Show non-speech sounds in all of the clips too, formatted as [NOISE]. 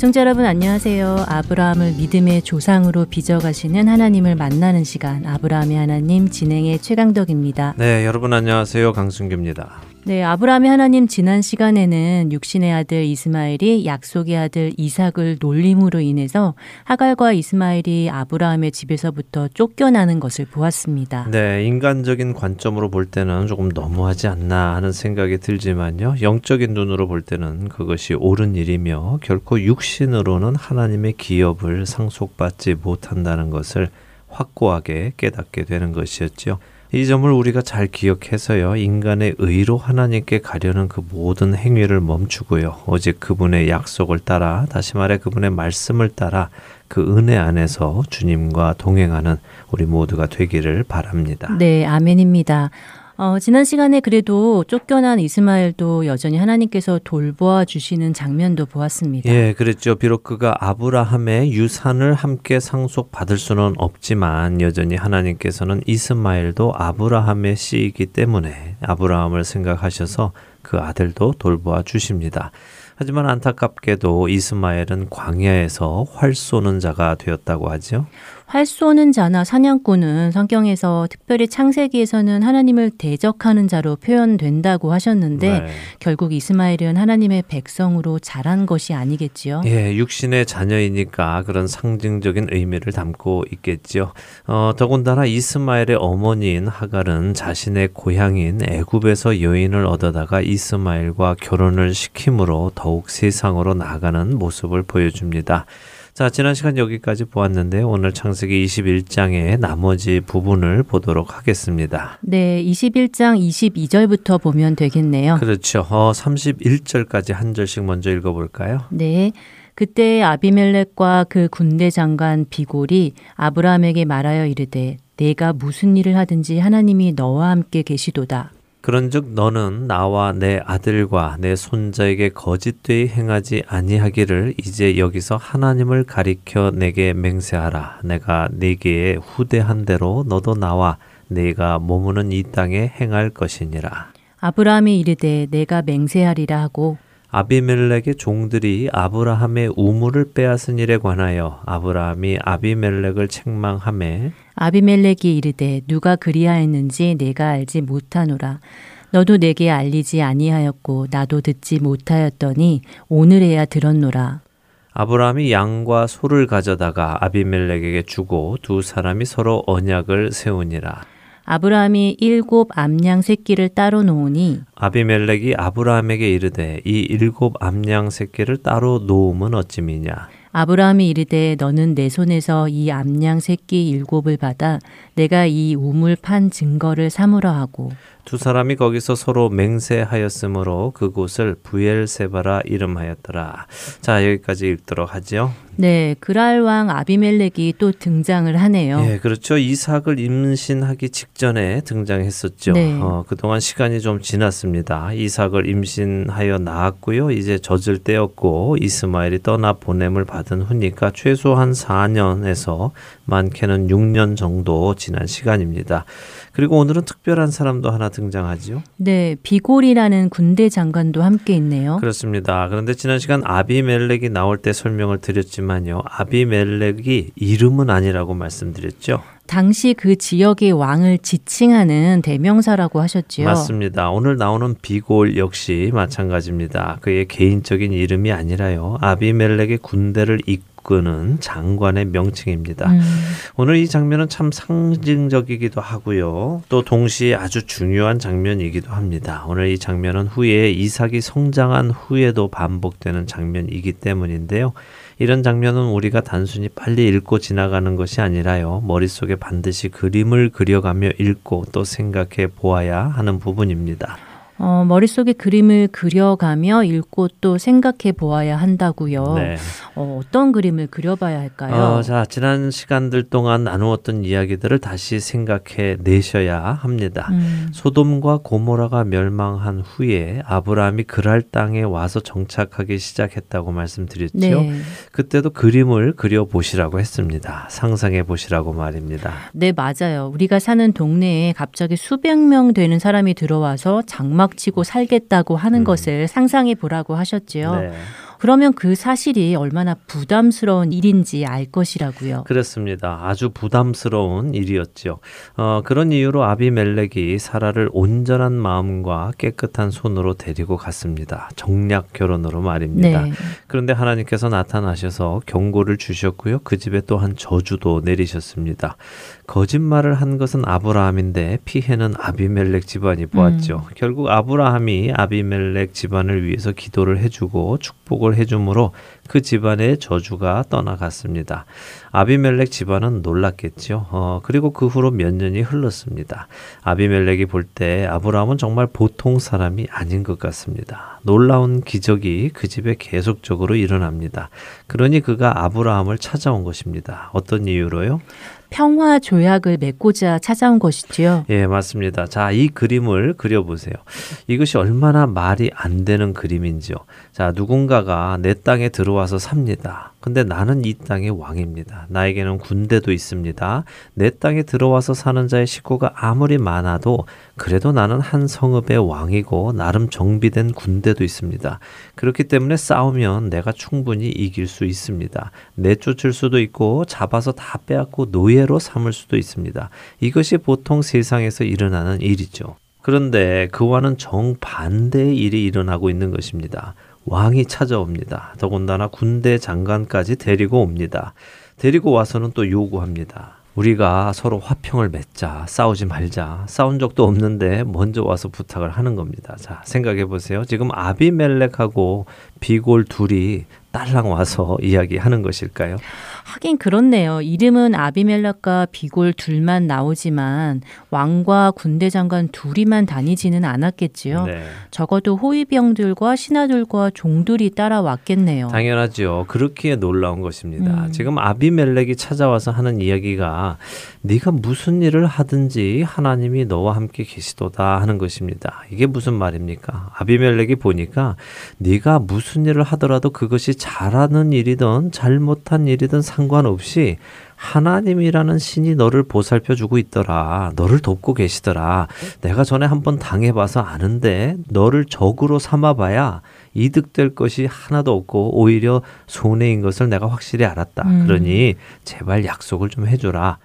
애청자 여러분 안녕하세요. 아브라함을 믿음의 조상으로 빚어가시는 하나님을 만나는 시간 아브라함의 하나님 진행의 최강덕입니다. 네, 여러분 안녕하세요. 강순규입니다. 네, 아브라함의 하나님 지난 시간에는 육신의 아들 이스마엘이 약속의 아들 이삭을 놀림으로 인해서 하갈과 이스마엘이 아브라함의 집에서부터 쫓겨나는 것을 보았습니다. 네, 인간적인 관점으로 볼 때는 조금 너무하지 않나 하는 생각이 들지만요. 영적인 눈으로 볼 때는 그것이 옳은 일이며 결코 육신으로는 하나님의 기업을 상속받지 못한다는 것을 확고하게 깨닫게 되는 것이었죠. 이 점을 우리가 잘 기억해서요. 인간의 의로 하나님께 가려는 그 모든 행위를 멈추고요. 오직 그분의 약속을 따라 다시 말해 그분의 말씀을 따라 그 은혜 안에서 주님과 동행하는 우리 모두가 되기를 바랍니다. 네, 아멘입니다. 어, 지난 시간에 그래도 쫓겨난 이스마엘도 여전히 하나님께서 돌보아 주시는 장면도 보았습니다. 예, 그랬죠. 비록 그가 아브라함의 유산을 함께 상속받을 수는 없지만 여전히 하나님께서는 이스마엘도 아브라함의 씨이기 때문에 아브라함을 생각하셔서 그 아들도 돌보아 주십니다. 하지만 안타깝게도 이스마엘은 광야에서 활 쏘는 자가 되었다고 하죠. 활 쏘는 자나 사냥꾼은 성경에서 특별히 창세기에서는 하나님을 대적하는 자로 표현된다고 하셨는데 네. 결국 이스마엘은 하나님의 백성으로 자란 것이 아니겠지요. 예, 육신의 자녀이니까 그런 상징적인 의미를 담고 있겠지요. 어, 더군다나 이스마엘의 어머니인 하갈은 자신의 고향인 애굽에서 여인을 얻어다가 이스마엘과 결혼을 시킴으로 더욱 세상으로 나가는 모습을 보여줍니다. 자, 지난 시간 여기까지 보았는데 오늘 창세기 21장의 나머지 부분을 보도록 하겠습니다. 네, 21장 22절부터 보면 되겠네요. 그렇죠. 어, 31절까지 한 절씩 먼저 읽어볼까요? 네. 그때 아비멜렉과 그 군대 장관 비골이 아브라함에게 말하여 이르되 내가 무슨 일을 하든지 하나님이 너와 함께 계시도다. 그런즉 너는 나와 내 아들과 내 손자에게 거짓되이 행하지 아니하기를 이제 여기서 하나님을 가리켜 내게 맹세하라. 내가 네게 후대한 대로 너도 나와 네가 머무는 이 땅에 행할 것이니라. 아브라함이 이르되 내가 맹세하리라 하고 아비멜렉의 종들이 아브라함의 우물을 빼앗은 일에 관하여 아브라함이 아비멜렉을 책망하매 아비멜렉이 이르되 누가 그리하였는지 내가 알지 못하노라. 너도 내게 알리지 아니하였고 나도 듣지 못하였더니 오늘에야 들었노라. 아브라함이 양과 소를 가져다가 아비멜렉에게 주고 두 사람이 서로 언약을 세우니라. 아브라함이 일곱 암양 새끼를 따로 놓으니 아비멜렉이 아브라함에게 이르되 이 일곱 암양 새끼를 따로 놓음은 어찜이냐 아브라함이 이르되 너는 내 손에서 이 암양 새끼 일곱을 받아 내가 이 우물 판 증거를 삼으라 하고 두 사람이 거기서 서로 맹세하였으므로 그곳을 브엘세바라 이름하였더라. 자 여기까지 읽도록 하지요. 네, 그랄 왕 아비멜렉이 또 등장을 하네요. 예, 그렇죠. 이삭을 임신하기 직전에 등장했었죠. 네. 어, 그동안 시간이 좀 지났습니다. 이삭을 임신하여 낳았고요. 이제 젖을 떼었고 이스마엘이 떠나 보냄을 받은 후니까 최소한 4년에서 많게는 6년 정도 지난 시간입니다. 그리고 오늘은 특별한 사람도 하나 등장하지요. 네, 비골이라는 군대 장관도 함께 있네요. 그렇습니다. 그런데 지난 시간 아비멜렉이 나올 때 설명을 드렸지만요. 아비멜렉이 이름은 아니라고 말씀드렸죠. 당시 그 지역의 왕을 지칭하는 대명사라고 하셨지요. 맞습니다. 오늘 나오는 비골 역시 마찬가지입니다. 그의 개인적인 이름이 아니라요. 아비멜렉의 군대를 이끄 는 장관의 명칭입니다. 음. 오늘 이 장면은 참 상징적이기도 하고요. 또 동시에 아주 중요한 장면이기도 합니다. 오늘 이 장면은 후에 이삭이 성장한 후에도 반복되는 장면이기 때문인데요. 이런 장면은 우리가 단순히 빨리 읽고 지나가는 것이 아니라요. 머릿속에 반드시 그림을 그려가며 읽고 또 생각해 보아야 하는 부분입니다. 어, 머릿속에 그림을 그려가며 읽고 또 생각해 보아야 한다고요. 네. 어, 떤 그림을 그려봐야 할까요? 어, 자, 지난 시간들 동안 나누었던 이야기들을 다시 생각해 내셔야 합니다. 음. 소돔과 고모라가 멸망한 후에 아브라함이 그랄 땅에 와서 정착하기 시작했다고 말씀드렸죠. 네. 그때도 그림을 그려 보시라고 했습니다. 상상해 보시라고 말입니다. 네, 맞아요. 우리가 사는 동네에 갑자기 수백 명 되는 사람이 들어와서 장막 닥치고 살겠다고 하는 음. 것을 상상해 보라고 하셨지요. 네. 그러면 그 사실이 얼마나 부담스러운 일인지 알 것이라고요. 그렇습니다. 아주 부담스러운 일이었죠. 어, 그런 이유로 아비멜렉이 사라를 온전한 마음과 깨끗한 손으로 데리고 갔습니다. 정략 결혼으로 말입니다. 네. 그런데 하나님께서 나타나셔서 경고를 주셨고요. 그 집에 또한 저주도 내리셨습니다. 거짓말을 한 것은 아브라함인데 피해는 아비멜렉 집안이 보았죠. 음. 결국 아브라함이 아비멜렉 집안을 위해서 기도를 해주고 축복을 해주므로 그 집안의 저주가 떠나갔습니다. 아비멜렉 집안은 놀랐겠죠. 어, 그리고 그 후로 몇 년이 흘렀습니다. 아비멜렉이 볼 때 아브라함은 정말 보통 사람이 아닌 것 같습니다. 놀라운 기적이 그 집에 계속적으로 일어납니다. 그러니 그가 아브라함을 찾아온 것입니다. 어떤 이유로요? 평화 조약을 맺고자 찾아온 것이지요. 예, 맞습니다. 자, 이 그림을 그려보세요. 이것이 얼마나 말이 안 되는 그림인지요. 자, 누군가가 내 땅에 들어와서 삽니다. 근데 나는 이 땅의 왕입니다. 나에게는 군대도 있습니다. 내 땅에 들어와서 사는 자의 식구가 아무리 많아도 그래도 나는 한 성읍의 왕이고 나름 정비된 군대도 있습니다. 그렇기 때문에 싸우면 내가 충분히 이길 수 있습니다. 내쫓을 수도 있고 잡아서 다 빼앗고 노예로 삼을 수도 있습니다. 이것이 보통 세상에서 일어나는 일이죠. 그런데 그와는 정반대의 일이 일어나고 있는 것입니다. 왕이 찾아옵니다. 더군다나 군대 장관까지 데리고 옵니다. 데리고 와서는 또 요구합니다. 우리가 서로 화평을 맺자, 싸우지 말자, 싸운 적도 없는데 먼저 와서 부탁을 하는 겁니다. 자, 생각해 보세요. 지금 아비멜렉하고 비골 둘이 딸랑 와서 이야기하는 것일까요? 하긴 그렇네요. 이름은 아비멜렉과 비골 둘만 나오지만 왕과 군대 장관 둘이만 다니지는 않았겠지요. 네. 적어도 호위병들과 신하들과 종들이 따라왔겠네요. 당연하죠. 그렇기에 놀라운 것입니다. 음. 지금 아비멜렉이 찾아와서 하는 이야기가 네가 무슨 일을 하든지 하나님이 너와 함께 계시도다 하는 것입니다. 이게 무슨 말입니까? 아비멜렉이 보니까 네가 무슨 일을 하더라도 그것이 잘하는 일이든 잘못한 일이든 상관없이 하나님이라는 신이 너를 보살펴 주고 있더라. 너를 돕고 계시더라. 내가 전에 한번 당해봐서 아는데 너를 적으로 삼아봐야 이득될 것이 하나도 없고 오히려 손해인 것을 내가 확실히 알았다. 음. 그러니 제발 약속을 좀 해줘라.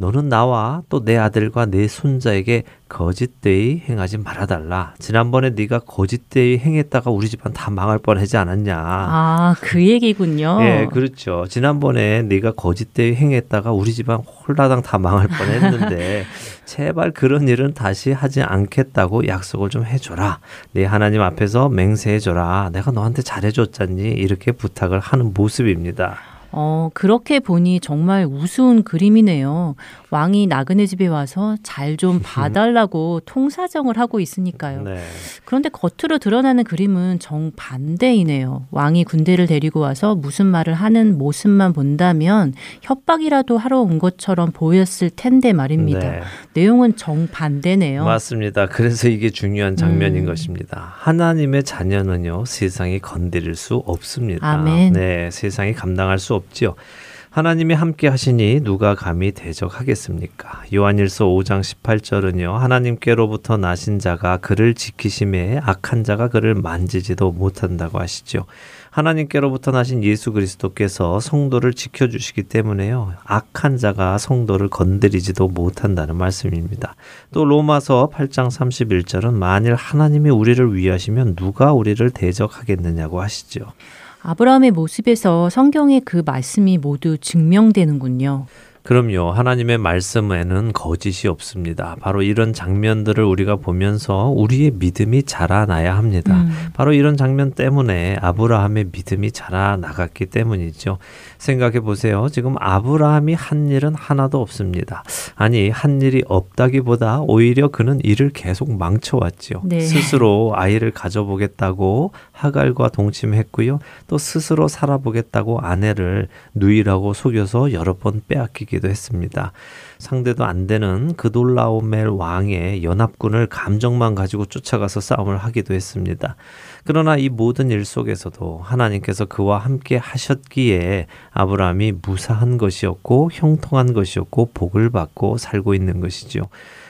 너는 나와 또 내 아들과 내 손자에게 거짓되이 행하지 말아달라. 지난번에 네가 거짓되이 행했다가 우리 집안 다 망할 뻔하지 않았냐. 아, 그 얘기군요. 예, 그렇죠. 지난번에 네가 거짓되이 행했다가 우리 집안 홀라당 다 망할 뻔했는데 [LAUGHS] 제발 그런 일은 다시 하지 않겠다고 약속을 좀 해줘라. 네 하나님 앞에서 맹세해줘라. 내가 너한테 잘해줬잖니. 이렇게 부탁을 하는 모습입니다. 어, 그렇게 보니 정말 우스운 그림이네요. 왕이 나그네 집에 와서 잘 좀 [LAUGHS] 봐달라고 통사정을 하고 있으니까요. 네. 그런데 겉으로 드러나는 그림은 정반대이네요. 왕이 군대를 데리고 와서 무슨 말을 하는 모습만 본다면 협박이라도 하러 온 것처럼 보였을 텐데 말입니다. 네. 내용은 정반대네요. 맞습니다. 그래서 이게 중요한 장면인 음. 것입니다. 하나님의 자녀는요, 세상이 건드릴 수 없습니다. 아멘. 네, 세상이 감당할 수 없지요. 하나님이 함께 하시니 누가 감히 대적하겠습니까? 요한일서 5장 18절은요. 하나님께로부터 나신 자가 그를 지키심에 악한 자가 그를 만지지도 못한다고 하시죠. 하나님께로부터 나신 예수 그리스도께서 성도를 지켜 주시기 때문에요. 악한 자가 성도를 건드리지도 못한다는 말씀입니다. 또 로마서 8장 31절은 만일 하나님이 우리를 위하시면 누가 우리를 대적하겠느냐고 하시죠. 아브라함의 모습에서 성경의 그 말씀이 모두 증명되는군요. 그럼요. 하나님의 말씀에는 거짓이 없습니다. 바로 이런 장면들을 우리가 보면서 우리의 믿음이 자라나야 합니다. 음. 바로 이런 장면 때문에 아브라함의 믿음이 자라나갔기 때문이죠. 생각해 보세요. 지금 아브라함이 한 일은 하나도 없습니다. 아니, 한 일이 없다기보다 오히려 그는 일을 계속 망쳐왔죠. 네. 스스로 아이를 가져보겠다고 하갈과 동침했고요. 또 스스로 살아보겠다고 아내를 누이라고 속여서 여러 번 빼앗기기도 했습니다. 상대도 안 되는 그돌라오멜 왕의 연합군을 감정만 가지고 쫓아가서 싸움을 하기도 했습니다. 그러나 이 모든 일 속에서도 하나님께서 그와 함께 하셨기에 아브라함이 무사한 것이었고 형통한 것이었고 복을 받고 살고 있는 것이죠.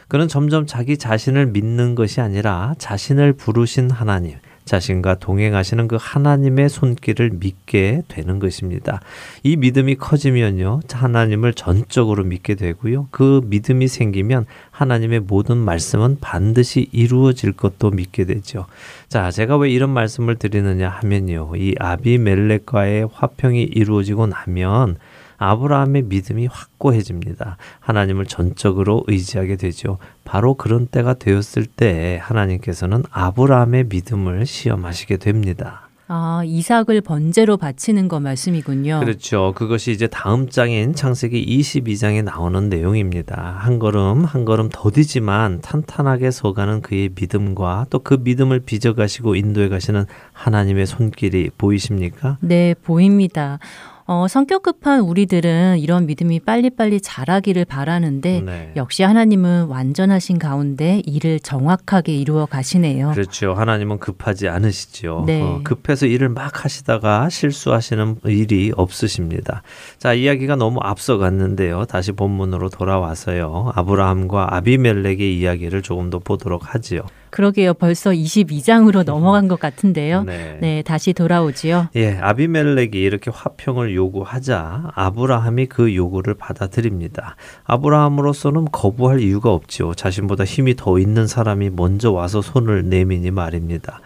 그는 점점 자기 자신을 믿는 것이 아니라 자신을 부르신 하나님, 자신과 동행하시는 그 하나님의 손길을 믿게 되는 것입니다. 이 믿음이 커지면요, 하나님을 전적으로 믿게 되고요. 그 믿음이 생기면 하나님의 모든 말씀은 반드시 이루어질 것도 믿게 되죠. 자, 제가 왜 이런 말씀을 드리느냐 하면요. 이 아비멜렉과의 화평이 이루어지고 나면 아브라함의 믿음이 확고해집니다. 하나님을 전적으로 의지하게 되죠. 바로 그런 때가 되었을 때 하나님께서는 아브라함의 믿음을 시험하시게 됩니다. 아, 이삭을 번제로 바치는 거 말씀이군요. 그렇죠. 그것이 이제 다음 장인 창세기 22장에 나오는 내용입니다. 한 걸음 한 걸음 더디지만 탄탄하게 서가는 그의 믿음과 또 그 믿음을 빚어가시고 인도해 가시는 하나님의 손길이 보이십니까? 네, 보입니다. 어, 성격 급한 우리들은 이런 믿음이 빨리빨리 자라기를 바라는데 네. 역시 하나님은 완전하신 가운데 일을 정확하게 이루어 가시네요. 그렇죠. 하나님은 급하지 않으시죠. 네. 어, 급해서 일을 막 하시다가 실수하시는 일이 없으십니다. 자, 이야기가 너무 앞서갔는데요. 다시 본문으로 돌아와서요. 아브라함과 아비멜렉의 이야기를 조금 더 보도록 하지요. 그러게요. 벌써 22장으로 넘어간 것 같은데요. 네. 네, 다시 돌아오지요. 예, 아비멜렉이 이렇게 화평을 요구하자 아브라함이 그 요구를 받아들입니다. 아브라함으로서는 거부할 이유가 없지요. 자신보다 힘이 더 있는 사람이 먼저 와서 손을 내미니 말입니다.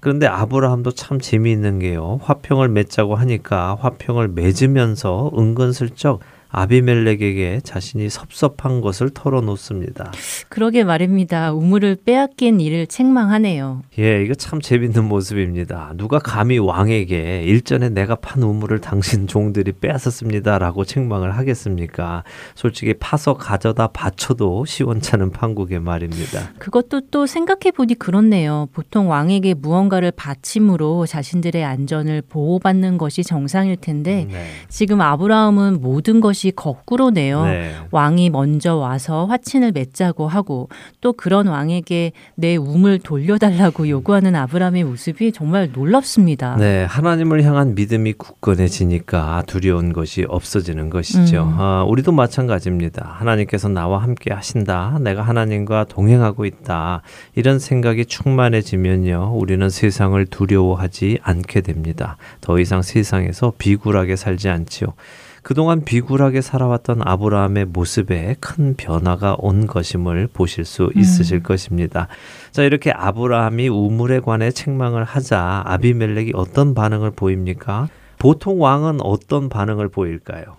그런데 아브라함도 참 재미있는 게요. 화평을 맺자고 하니까 화평을 맺으면서 은근슬쩍 아비멜렉에게 자신이 섭섭한 것을 털어놓습니다. 그러게 말입니다. 우물을 빼앗긴 일을 책망하네요. 예, 이거 참 재밌는 모습입니다. 누가 감히 왕에게 일전에 내가 판 우물을 당신 종들이 빼앗았습니다라고 책망을 하겠습니까? 솔직히 파서 가져다 바쳐도 시원찮은 판국의 말입니다. 그것도 또 생각해 보니 그렇네요. 보통 왕에게 무언가를 바침으로 자신들의 안전을 보호받는 것이 정상일 텐데 네. 지금 아브라함은 모든 것이 것이 거꾸로네요. 네. 왕이 먼저 와서 화친을 맺자고 하고 또 그런 왕에게 내 우물 돌려달라고 요구하는 아브라함의 모습이 정말 놀랍습니다. 네, 하나님을 향한 믿음이 굳건해지니까 두려운 것이 없어지는 것이죠. 음. 아, 우리도 마찬가지입니다. 하나님께서 나와 함께 하신다. 내가 하나님과 동행하고 있다. 이런 생각이 충만해지면요. 우리는 세상을 두려워하지 않게 됩니다. 더 이상 세상에서 비굴하게 살지 않지요. 그동안 비굴하게 살아왔던 아브라함의 모습에 큰 변화가 온 것임을 보실 수 음. 있으실 음. 것입니다. 자, 이렇게 아브라함이 우물에 관해 책망을 하자 아비멜렉이 어떤 반응을 보입니까? 보통 왕은 어떤 반응을 보일까요?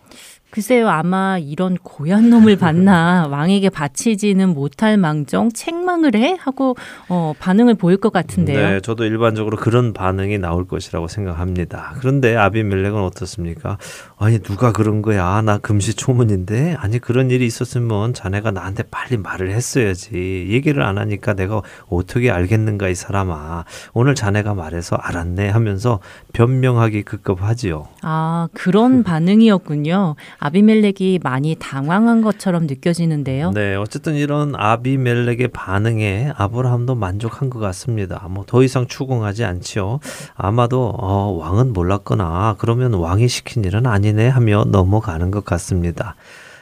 글쎄요, 아마 이런 고얀 놈을 [LAUGHS] 봤나 왕에게 바치지는 못할 망정 책망을 해 하고 어, 반응을 보일 것 같은데요. 네, 저도 일반적으로 그런 반응이 나올 것이라고 생각합니다. 그런데 아비멜렉은 어떻습니까? 아니 누가 그런 거야? 나 금시초문인데 아니 그런 일이 있었으면 자네가 나한테 빨리 말을 했어야지. 얘기를 안 하니까 내가 어떻게 알겠는가 이 사람아. 오늘 자네가 말해서 알았네 하면서 변명하기 급급하지요. 아 그런 [LAUGHS] 반응이었군요. 아비멜렉이 많이 당황한 것처럼 느껴지는데요. 네, 어쨌든 이런 아비멜렉의 반응에 아브라함도 만족한 것 같습니다. 뭐 더 이상 추궁하지 않지요. 아마도 어, 왕은 몰랐거나 그러면 왕이 시킨 일은 아니네 하며 넘어가는 것 같습니다.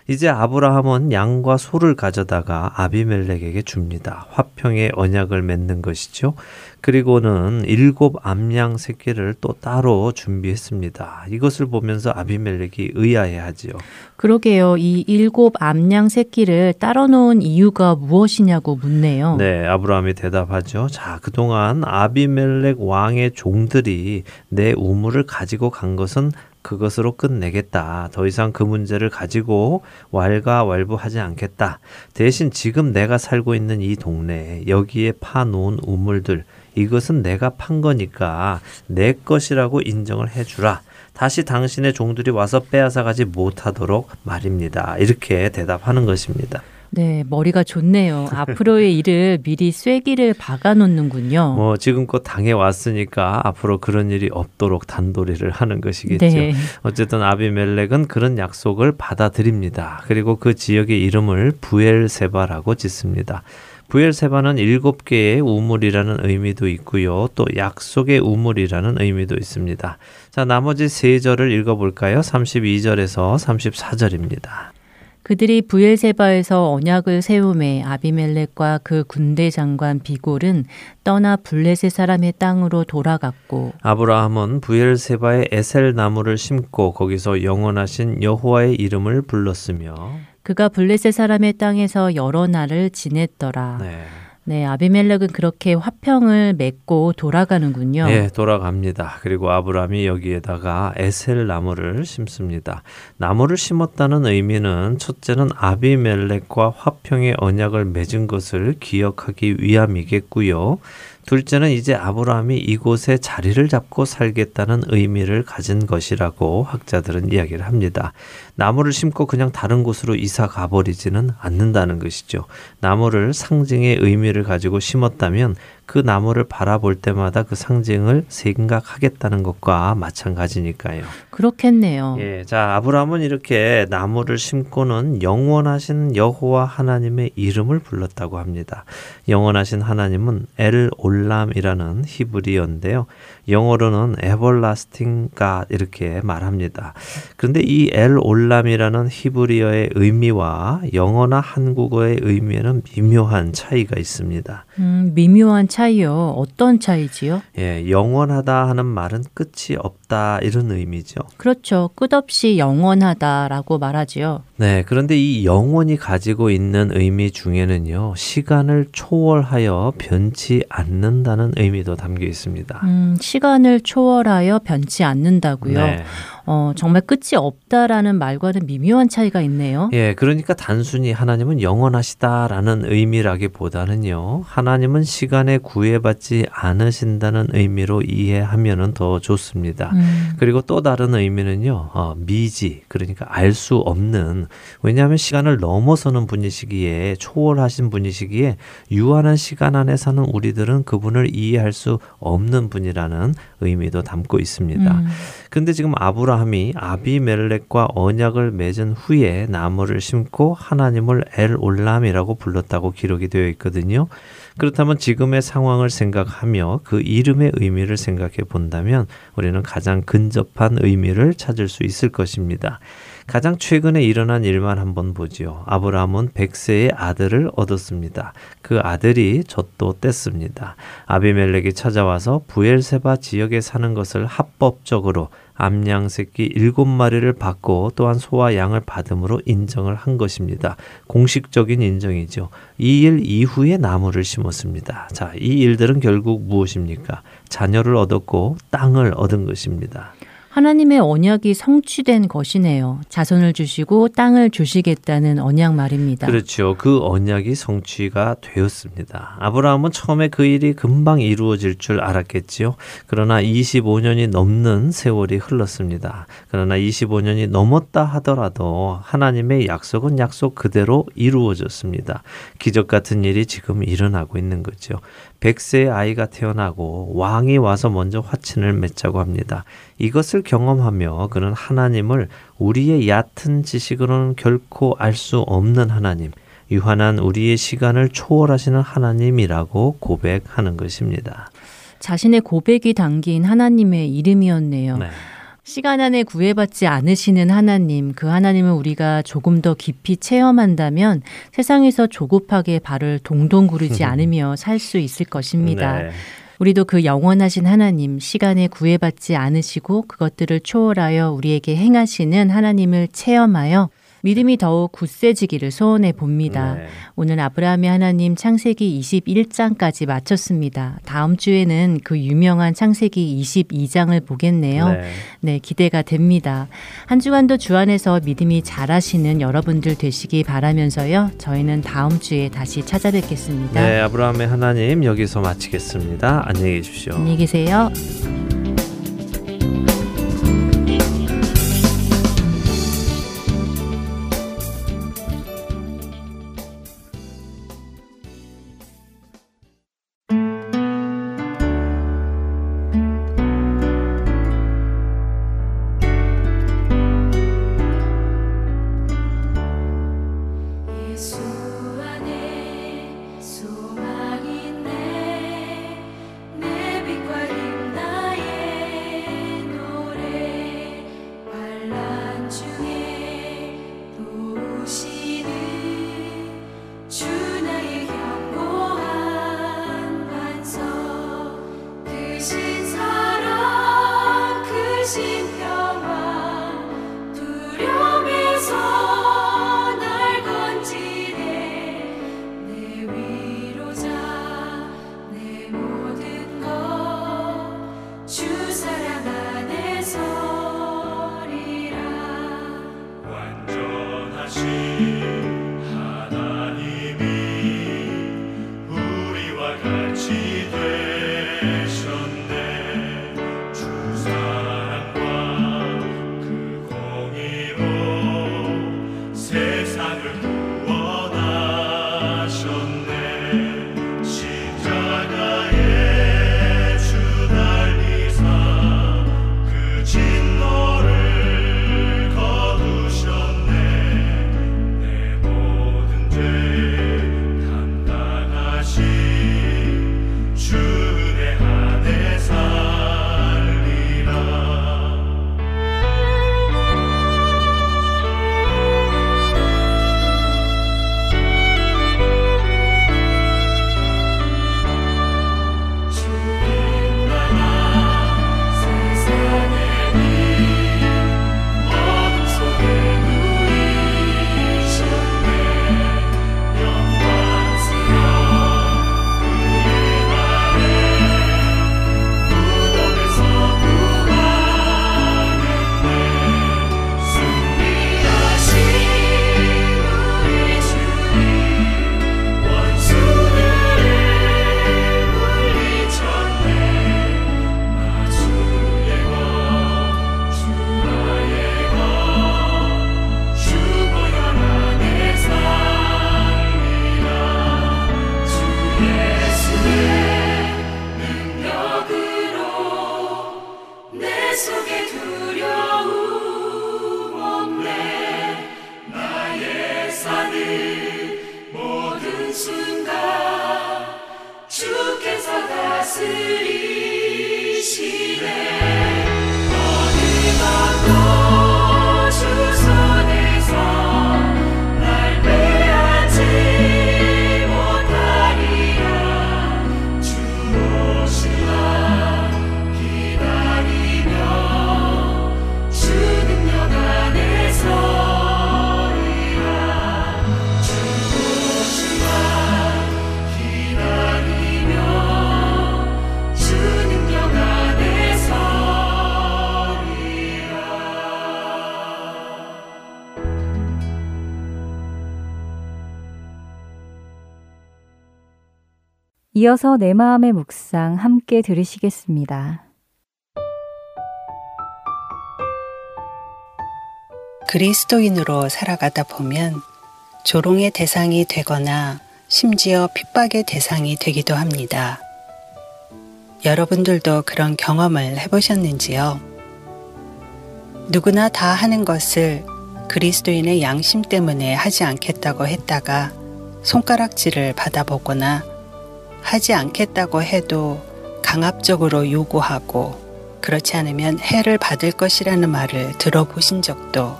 이제 아브라함은 양과 소를 가져다가 아비멜렉에게 줍니다. 화평의 언약을 맺는 것이죠. 그리고는 일곱 암양 새끼를 또 따로 준비했습니다. 이것을 보면서 아비멜렉이 의아해하지요. 그러게요. 이 일곱 암양 새끼를 따로 놓은 이유가 무엇이냐고 묻네요. 네, 아브라함이 대답하죠. 자, 그동안 아비멜렉 왕의 종들이 내 우물을 가지고 간 것은 그것으로 끝내겠다. 더 이상 그 문제를 가지고 왈가왈부하지 않겠다. 대신 지금 내가 살고 있는 이 동네 여기에 파놓은 우물들 이것은 내가 판 거니까 내 것이라고 인정을 해주라. 다시 당신의 종들이 와서 빼앗아가지 못하도록 말입니다. 이렇게 대답하는 것입니다. 네, 머리가 좋네요. [LAUGHS] 앞으로의 일을 미리 쐐기를 박아 놓는군요. 뭐 지금껏 당해 왔으니까 앞으로 그런 일이 없도록 단도리를 하는 것이겠죠. 네. 어쨌든 아비멜렉은 그런 약속을 받아들입니다. 그리고 그 지역의 이름을 부엘세바라고 짓습니다. 부엘세바는 일곱 개의 우물이라는 의미도 있고요. 또 약속의 우물이라는 의미도 있습니다. 자, 나머지 세 절을 읽어볼까요? 32절에서 34절입니다. 그들이 부엘세바에서 언약을 세우매 아비멜렉과 그 군대 장관 비골은 떠나 블레셋 사람의 땅으로 돌아갔고 아브라함은 부엘세바에 에셀 나무를 심고 거기서 영원하신 여호와의 이름을 불렀으며 그가 블레셋 사람의 땅에서 여러 날을 지냈더라. 네. 네, 아비멜렉은 그렇게 화평을 맺고 돌아가는군요. 네, 돌아갑니다. 그리고 아브라함이 여기에다가 에셀 나무를 심습니다. 나무를 심었다는 의미는 첫째는 아비멜렉과 화평의 언약을 맺은 것을 기억하기 위함이겠고요. 둘째는 이제 아브라함이 이곳에 자리를 잡고 살겠다는 의미를 가진 것이라고 학자들은 이야기를 합니다. 나무를 심고 그냥 다른 곳으로 이사 가버리지는 않는다는 것이죠. 나무를 상징의 의미를 가지고 심었다면 그 나무를 바라볼 때마다 그 상징을 생각하겠다는 것과 마찬가지니까요. 그렇겠네요. 예, 자 아브라함은 이렇게 나무를 심고는 영원하신 여호와 하나님의 이름을 불렀다고 합니다. 영원하신 하나님은 엘 올람이라는 히브리어인데요. 영어로는 everlasting God 이렇게 말합니다. 그런데 이 엘 올람이라는 히브리어의 의미와 영어나 한국어의 의미에는 미묘한 차이가 있습니다. 음, 미묘한 차이요. 어떤 차이지요? 예, 영원하다 하는 말은 끝이 없다 이런 의미죠. 그렇죠. 끝없이 영원하다라고 말하지요. 네, 그런데 이 영원이 가지고 있는 의미 중에는요, 시간을 초월하여 변치 않는다는 의미도 담겨 있습니다. 음, 시간을 초월하여 변치 않는다고요. 네. 어, 정말 끝이 없다라는 말과는 미묘한 차이가 있네요. 예, 그러니까 단순히 하나님은 영원하시다라는 의미라기보다는요, 하나님은 시간에 구애받지 않으신다는 의미로 이해하면 더 좋습니다. 음, 그리고 또 다른 의미는요, 어, 미지, 그러니까 알 수 없는, 왜냐하면 시간을 넘어서는 분이시기에, 초월하신 분이시기에, 유한한 시간 안에 사는 우리들은 그분을 이해할 수 없는 분이라는 의미도 담고 있습니다. 음, 근데 지금 아브라함이 아비멜렉과 언약을 맺은 후에 나무를 심고 하나님을 엘 올람이라고 불렀다고 기록이 되어 있거든요. 그렇다면 지금의 상황을 생각하며 그 이름의 의미를 생각해 본다면 우리는 가장 근접한 의미를 찾을 수 있을 것입니다. 가장 최근에 일어난 일만 한번 보지요. 아브라함은 백세의 아들을 얻었습니다. 그 아들이 젖도 뗐습니다. 아비멜렉이 찾아와서 부엘세바 지역에 사는 것을 합법적으로 암양 새끼 일곱 마리를 받고 또한 소와 양을 받음으로 인정을 한 것입니다. 공식적인 인정이죠. 이 일 이후에 나무를 심었습니다. 자, 이 일들은 결국 무엇입니까? 자녀를 얻었고 땅을 얻은 것입니다. 하나님의 언약이 성취된 것이네요. 자손을 주시고 땅을 주시겠다는 언약 말입니다. 그렇죠. 그 언약이 성취가 되었습니다. 아브라함은 처음에 그 일이 금방 이루어질 줄 알았겠지요. 그러나 25년이 넘는 세월이 흘렀습니다. 그러나 25년이 넘었다 하더라도 하나님의 약속은 약속 그대로 이루어졌습니다. 기적 같은 일이 지금 일어나고 있는 거죠. 백세의 아이가 태어나고 왕이 와서 먼저 화친을 맺자고 합니다. 이것을 경험하며 그는 하나님을 우리의 얕은 지식으로는 결코 알 수 없는 하나님, 유한한 우리의 시간을 초월하시는 하나님이라고 고백하는 것입니다. 자신의 고백이 담긴 하나님의 이름이었네요. 네. 시간 안에 구애받지 않으시는 하나님, 그 하나님을 우리가 조금 더 깊이 체험한다면 세상에서 조급하게 발을 동동 구르지 [LAUGHS] 않으며 살 수 있을 것입니다. 네. 우리도 그 영원하신 하나님, 시간에 구애받지 않으시고 그것들을 초월하여 우리에게 행하시는 하나님을 체험하여 믿음이 더욱 굳세지기를 소원해 봅니다. 네. 오늘 아브라함의 하나님 창세기 21장까지 마쳤습니다. 다음 주에는 그 유명한 창세기 22장을 보겠네요. 네. 네, 기대가 됩니다. 한 주간도 주 안에서 믿음이 잘하시는 여러분들 되시기 바라면서요. 저희는 다음 주에 다시 찾아뵙겠습니다. 네, 아브라함의 하나님 여기서 마치겠습니다. 안녕히 계십시오. 안녕히 계세요. 이어서 내 마음의 묵상 함께 들으시겠습니다. 그리스도인으로 살아가다 보면 조롱의 대상이 되거나 심지어 핍박의 대상이 되기도 합니다. 여러분들도 그런 경험을 해보셨는지요? 누구나 다 하는 것을 그리스도인의 양심 때문에 하지 않겠다고 했다가 손가락질을 받아보거나 하지 않겠다고 해도 강압적으로 요구하고 그렇지 않으면 해를 받을 것이라는 말을 들어보신 적도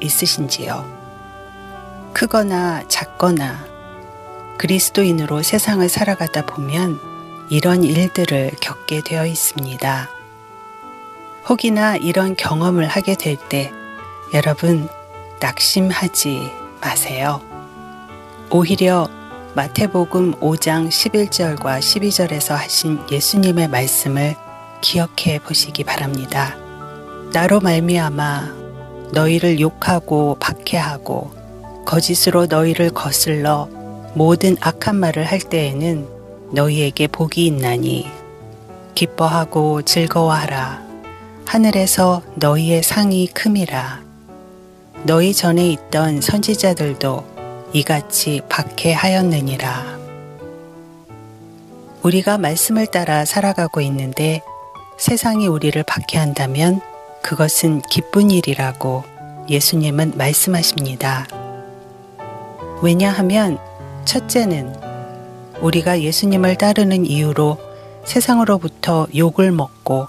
있으신지요? 크거나 작거나 그리스도인으로 세상을 살아가다 보면 이런 일들을 겪게 되어 있습니다. 혹이나 이런 경험을 하게 될 때 여러분 낙심하지 마세요. 오히려 마태복음 5장 11절과 12절에서 하신 예수님의 말씀을 기억해 보시기 바랍니다. 나로 말미암아 너희를 욕하고 박해하고 거짓으로 너희를 거슬러 모든 악한 말을 할 때에는 너희에게 복이 있나니 기뻐하고 즐거워하라 하늘에서 너희의 상이 큼이라 너희 전에 있던 선지자들도 이같이 박해하였느니라. 우리가 말씀을 따라 살아가고 있는데 세상이 우리를 박해한다면 그것은 기쁜 일이라고 예수님은 말씀하십니다. 왜냐하면 첫째는 우리가 예수님을 따르는 이유로 세상으로부터 욕을 먹고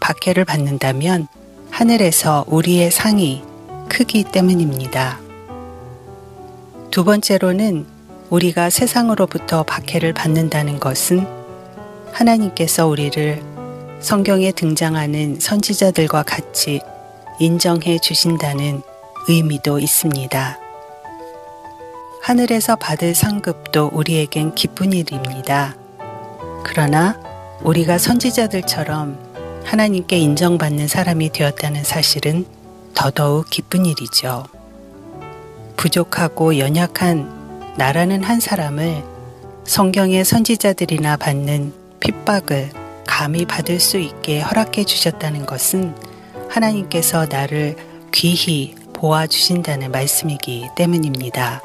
박해를 받는다면 하늘에서 우리의 상이 크기 때문입니다. 두 번째로는 우리가 세상으로부터 박해를 받는다는 것은 하나님께서 우리를 성경에 등장하는 선지자들과 같이 인정해 주신다는 의미도 있습니다. 하늘에서 받을 상급도 우리에겐 기쁜 일입니다. 그러나 우리가 선지자들처럼 하나님께 인정받는 사람이 되었다는 사실은 더더욱 기쁜 일이죠. 부족하고 연약한 나라는 한 사람을 성경의 선지자들이나 받는 핍박을 감히 받을 수 있게 허락해 주셨다는 것은 하나님께서 나를 귀히 보아주신다는 말씀이기 때문입니다.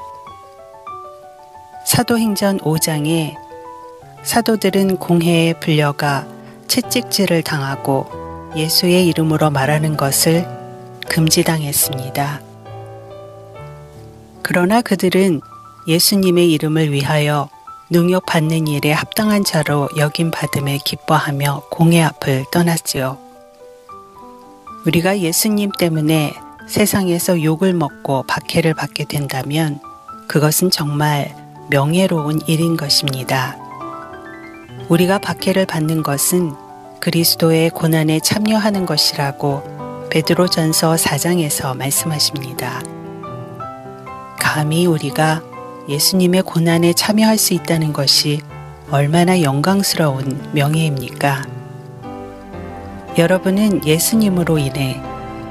사도행전 5장에 사도들은 공회에 불려가 채찍질을 당하고 예수의 이름으로 말하는 것을 금지당했습니다. 그러나 그들은 예수님의 이름을 위하여 능욕받는 일에 합당한 자로 여김 받음에 기뻐하며 공회 앞을 떠났지요. 우리가 예수님 때문에 세상에서 욕을 먹고 박해를 받게 된다면 그것은 정말 명예로운 일인 것입니다. 우리가 박해를 받는 것은 그리스도의 고난에 참여하는 것이라고 베드로전서 4장에서 말씀하십니다. 감히 우리가 예수님의 고난에 참여할 수 있다는 것이 얼마나 영광스러운 명예입니까? 여러분은 예수님으로 인해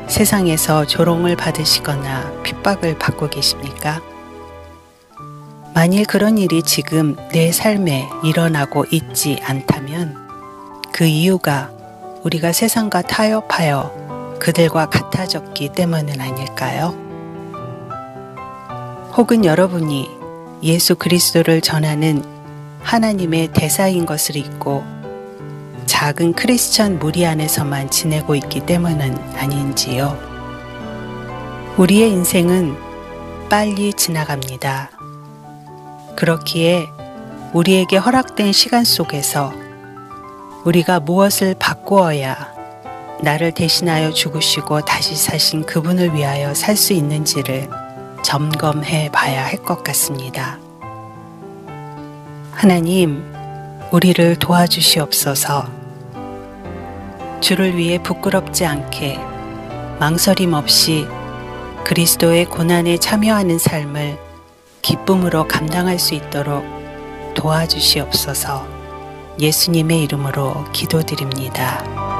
세상에서 조롱을 받으시거나 핍박을 받고 계십니까? 만일 그런 일이 지금 내 삶에 일어나고 있지 않다면 그 이유가 우리가 세상과 타협하여 그들과 같아졌기 때문은 아닐까요? 혹은 여러분이 예수 그리스도를 전하는 하나님의 대사인 것을 잊고 작은 크리스천 무리 안에서만 지내고 있기 때문은 아닌지요. 우리의 인생은 빨리 지나갑니다. 그렇기에 우리에게 허락된 시간 속에서 우리가 무엇을 바꾸어야 나를 대신하여 죽으시고 다시 사신 그분을 위하여 살 수 있는지를 점검해 봐야 할 것 같습니다. 하나님, 우리를 도와주시옵소서. 주를 위해 부끄럽지 않게 망설임 없이 그리스도의 고난에 참여하는 삶을 기쁨으로 감당할 수 있도록 도와주시옵소서. 예수님의 이름으로 기도드립니다.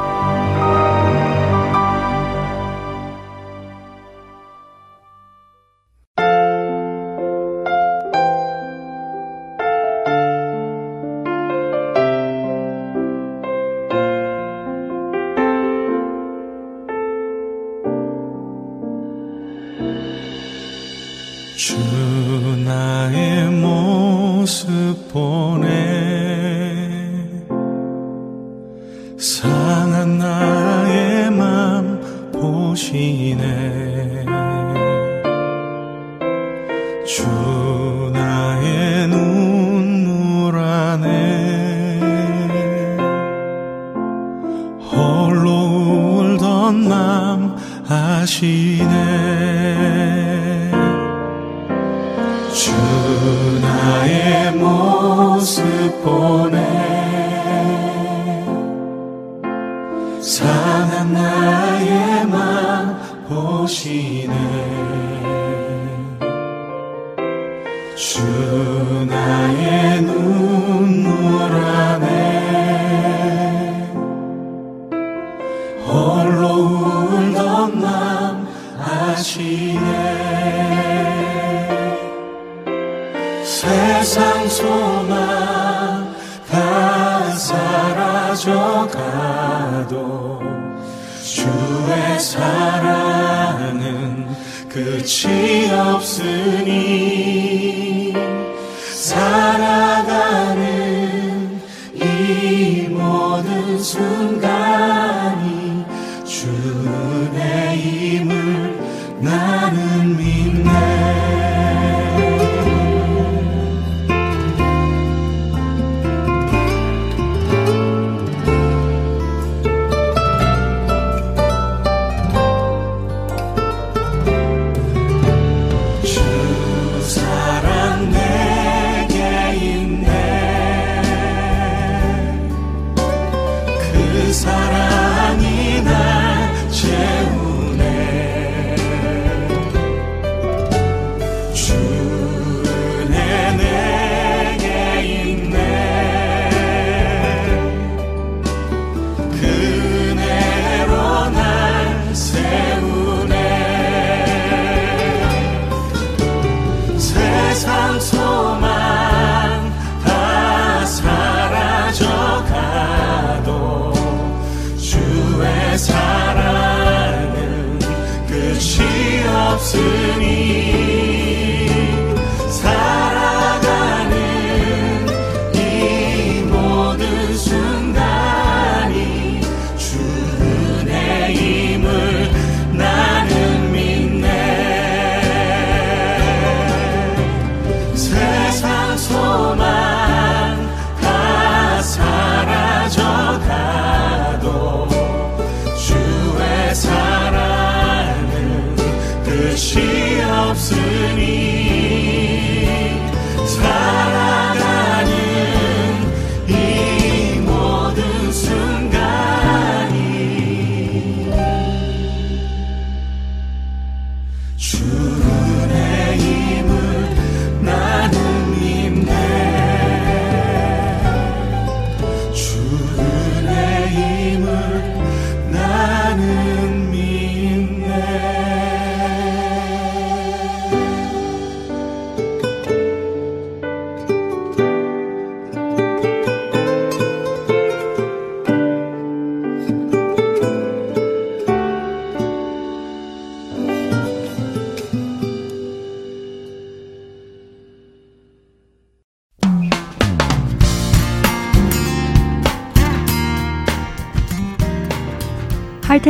눈물 안에 홀로 울던 맘 아시네 세상 소망 다 사라져가도 주의 사랑은 끝이 없으니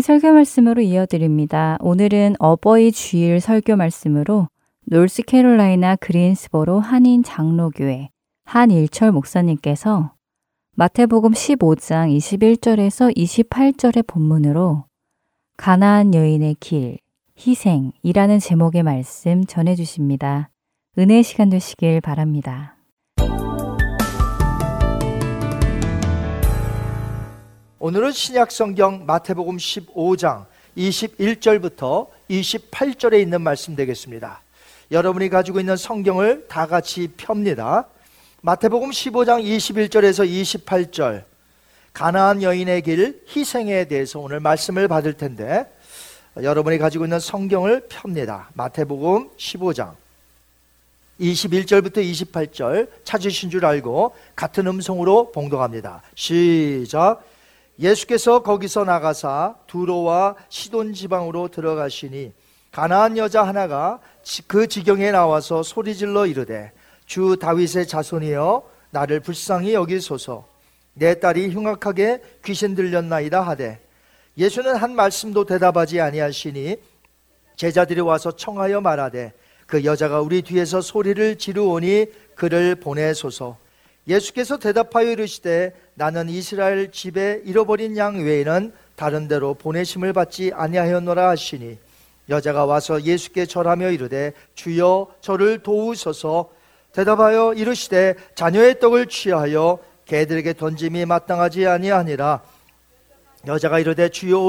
설교 말씀으로 이어드립니다. 오늘은 어버이 주일 설교 말씀으로 노스캐롤라이나 그린스보로 한인 장로교회 한일철 목사님께서 마태복음 15장 21절에서 28절의 본문으로 가나안 여인의 길, 희생이라는 제목의 말씀 전해 주십니다. 은혜의 시간 되시길 바랍니다. 오늘은 신약 성경 마태복음 15장 21절부터 28절에 있는 말씀 되겠습니다. 여러분이 가지고 있는 성경을 다 같이 펴니다. 마태복음 15장 21절에서 28절. 가나안 여인의 길 희생에 대해서 오늘 말씀을 받을 텐데 여러분이 가지고 있는 성경을 펴니다. 마태복음 15장 21절부터 28절 찾으신 줄 알고 같은 음성으로 봉독합니다. 시작. 예수께서 거기서 나가사 두로와 시돈 지방으로 들어가시니 가나안 여자 하나가 그 지경에 나와서 소리질러 이르되 주 다윗의 자손이여 나를 불쌍히 여기소서. 내 딸이 흉악하게 귀신 들렸나이다 하되 예수는 한 말씀도 대답하지 아니하시니 제자들이 와서 청하여 말하되 그 여자가 우리 뒤에서 소리를 지르오니 그를 보내소서 예수께서 대답하여 이르시되 나는 이스라엘 집에 잃어버린 양 외에는 다른 데로 보내심을 받지 아니하였노라 하시니 여자가 와서 예수께 절하며 이르되 주여 저를 도우소서. 대답하여 이르시되 자녀의 떡을 취하여 개들에게 던짐이 마땅하지 아니하니라. 여자가 이르되 주여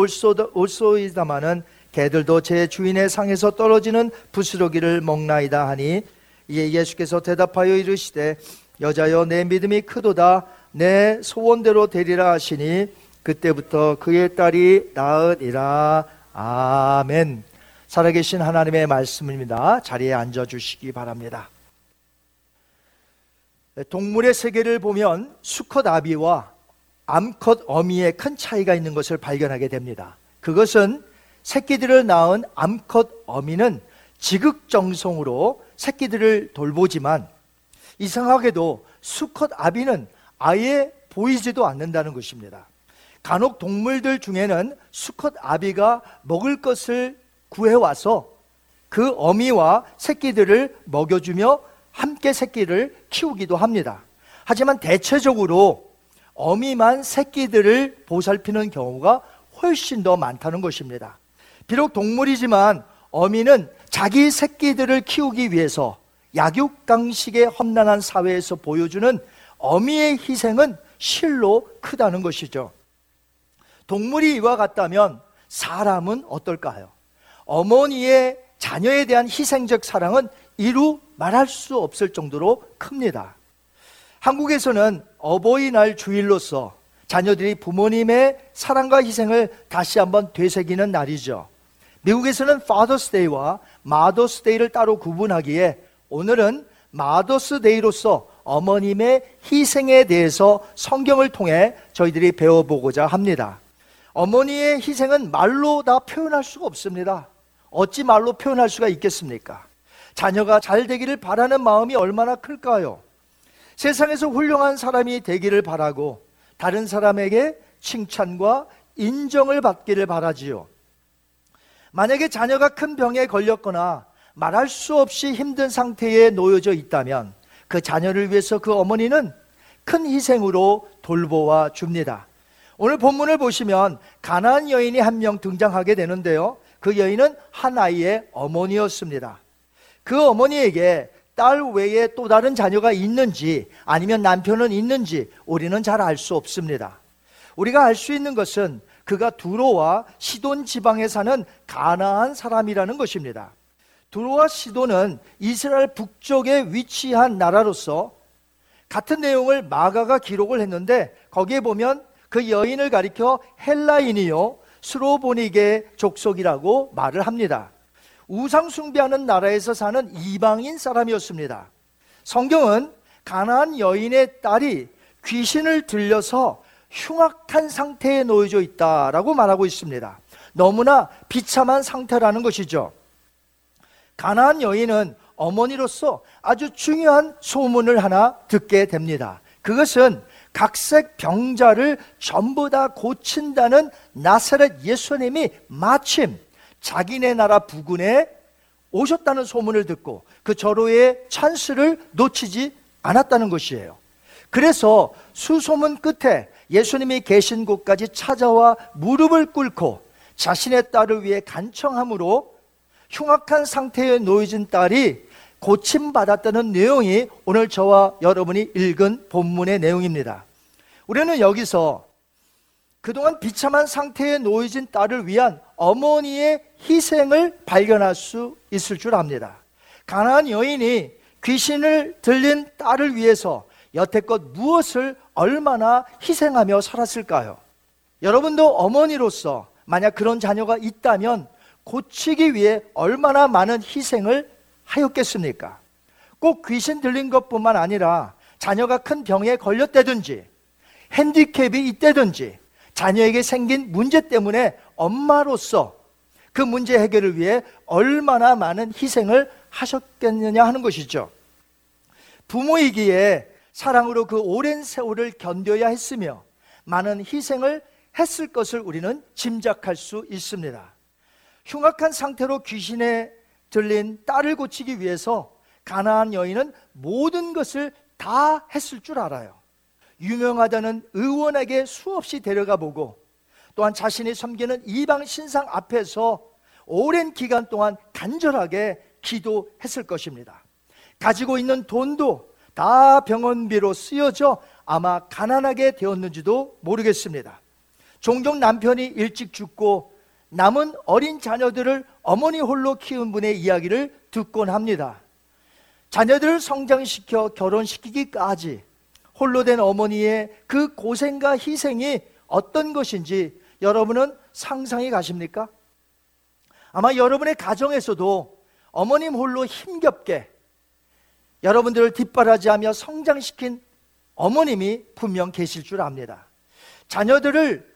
올소이다마는 개들도 제 주인의 상에서 떨어지는 부스러기를 먹나이다 하니 이에 예수께서 대답하여 이르시되 여자여 내 믿음이 크도다. 내 소원대로 되리라 하시니 그때부터 그의 딸이 나으니라. 아멘. 살아계신 하나님의 말씀입니다. 자리에 앉아 주시기 바랍니다. 동물의 세계를 보면 수컷 아비와 암컷 어미의 큰 차이가 있는 것을 발견하게 됩니다. 그것은 새끼들을 낳은 암컷 어미는 지극정성으로 새끼들을 돌보지만 이상하게도 수컷 아비는 아예 보이지도 않는다는 것입니다. 간혹 동물들 중에는 수컷 아비가 먹을 것을 구해와서 그 어미와 새끼들을 먹여주며 함께 새끼를 키우기도 합니다. 하지만 대체적으로 어미만 새끼들을 보살피는 경우가 훨씬 더 많다는 것입니다. 비록 동물이지만 어미는 자기 새끼들을 키우기 위해서 약육강식의 험난한 사회에서 보여주는 어미의 희생은 실로 크다는 것이죠. 동물이 이와 같다면 사람은 어떨까요? 어머니의 자녀에 대한 희생적 사랑은 이루 말할 수 없을 정도로 큽니다. 한국에서는 어버이날 주일로서 자녀들이 부모님의 사랑과 희생을 다시 한번 되새기는 날이죠. 미국에서는 Father's Day와 Mother's Day를 따로 구분하기에 오늘은 Mother's Day로서 어머님의 희생에 대해서 성경을 통해 저희들이 배워보고자 합니다. 어머니의 희생은 말로 다 표현할 수가 없습니다. 어찌 말로 표현할 수가 있겠습니까? 자녀가 잘 되기를 바라는 마음이 얼마나 클까요? 세상에서 훌륭한 사람이 되기를 바라고 다른 사람에게 칭찬과 인정을 받기를 바라지요. 만약에 자녀가 큰 병에 걸렸거나 말할 수 없이 힘든 상태에 놓여져 있다면 그 자녀를 위해서 그 어머니는 큰 희생으로 돌보아 줍니다. 오늘 본문을 보시면 가나안 여인이 한 명 등장하게 되는데요. 그 여인은 한 아이의 어머니였습니다. 그 어머니에게 딸 외에 또 다른 자녀가 있는지 아니면 남편은 있는지 우리는 잘 알 수 없습니다. 우리가 알 수 있는 것은 그가 두로와 시돈 지방에 사는 가나안 사람이라는 것입니다. 두로와 시돈은 이스라엘 북쪽에 위치한 나라로서 같은 내용을 마가가 기록을 했는데 거기에 보면 그 여인을 가리켜 헬라인이요 스로보닉의 족속이라고 말을 합니다. 우상 숭배하는 나라에서 사는 이방인 사람이었습니다. 성경은 가나안 여인의 딸이 귀신을 들려서 흉악한 상태에 놓여져 있다라고 말하고 있습니다. 너무나 비참한 상태라는 것이죠. 가나안 여인은 어머니로서 아주 중요한 소문을 하나 듣게 됩니다. 그것은 각색 병자를 전부 다 고친다는 나사렛 예수님이 마침 자기네 나라 부근에 오셨다는 소문을 듣고 그 절호의 찬스를 놓치지 않았다는 것이에요. 그래서 수소문 끝에 예수님이 계신 곳까지 찾아와 무릎을 꿇고 자신의 딸을 위해 간청함으로 흉악한 상태에 놓여진 딸이 고침받았다는 내용이 오늘 저와 여러분이 읽은 본문의 내용입니다. 우리는 여기서 그동안 비참한 상태에 놓여진 딸을 위한 어머니의 희생을 발견할 수 있을 줄 압니다. 가나안 여인이 귀신을 들린 딸을 위해서 여태껏 무엇을 얼마나 희생하며 살았을까요? 여러분도 어머니로서 만약 그런 자녀가 있다면 고치기 위해 얼마나 많은 희생을 하였겠습니까? 꼭 귀신 들린 것뿐만 아니라 자녀가 큰 병에 걸렸다든지 핸디캡이 있다든지 자녀에게 생긴 문제 때문에 엄마로서 그 문제 해결을 위해 얼마나 많은 희생을 하셨겠느냐 하는 것이죠. 부모이기에 사랑으로 그 오랜 세월을 견뎌야 했으며 많은 희생을 했을 것을 우리는 짐작할 수 있습니다. 흉악한 상태로 귀신에 들린 딸을 고치기 위해서 가나안 여인은 모든 것을 다 했을 줄 알아요. 유명하다는 의원에게 수없이 데려가 보고 또한 자신이 섬기는 이방 신상 앞에서 오랜 기간 동안 간절하게 기도했을 것입니다. 가지고 있는 돈도 다 병원비로 쓰여져 아마 가난하게 되었는지도 모르겠습니다. 종종 남편이 일찍 죽고 남은 어린 자녀들을 어머니 홀로 키운 분의 이야기를 듣곤 합니다. 자녀들을 성장시켜 결혼시키기까지 홀로 된 어머니의 그 고생과 희생이 어떤 것인지 여러분은 상상이 가십니까? 아마 여러분의 가정에서도 어머님 홀로 힘겹게 여러분들을 뒷바라지하며 성장시킨 어머님이 분명 계실 줄 압니다. 자녀들을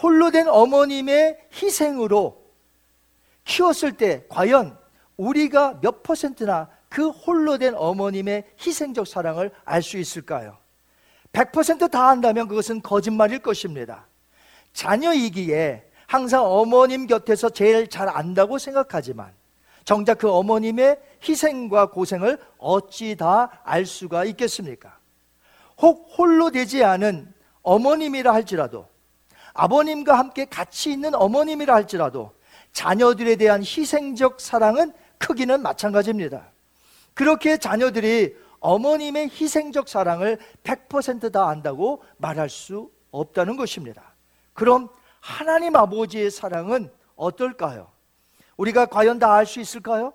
홀로 된 어머님의 희생으로 키웠을 때 과연 우리가 몇 퍼센트나 그 홀로 된 어머님의 희생적 사랑을 알 수 있을까요? 100%다 한다면 그것은 거짓말일 것입니다. 자녀이기에 항상 어머님 곁에서 제일 잘 안다고 생각하지만 정작 그 어머님의 희생과 고생을 어찌 다 알 수가 있겠습니까? 혹 홀로 되지 않은 어머님이라 할지라도 아버님과 함께 같이 있는 어머님이라 할지라도 자녀들에 대한 희생적 사랑은 크기는 마찬가지입니다. 그렇게 자녀들이 어머님의 희생적 사랑을 100%다 안다고 말할 수 없다는 것입니다. 그럼 하나님 아버지의 사랑은 어떨까요? 우리가 과연 다 알 수 있을까요?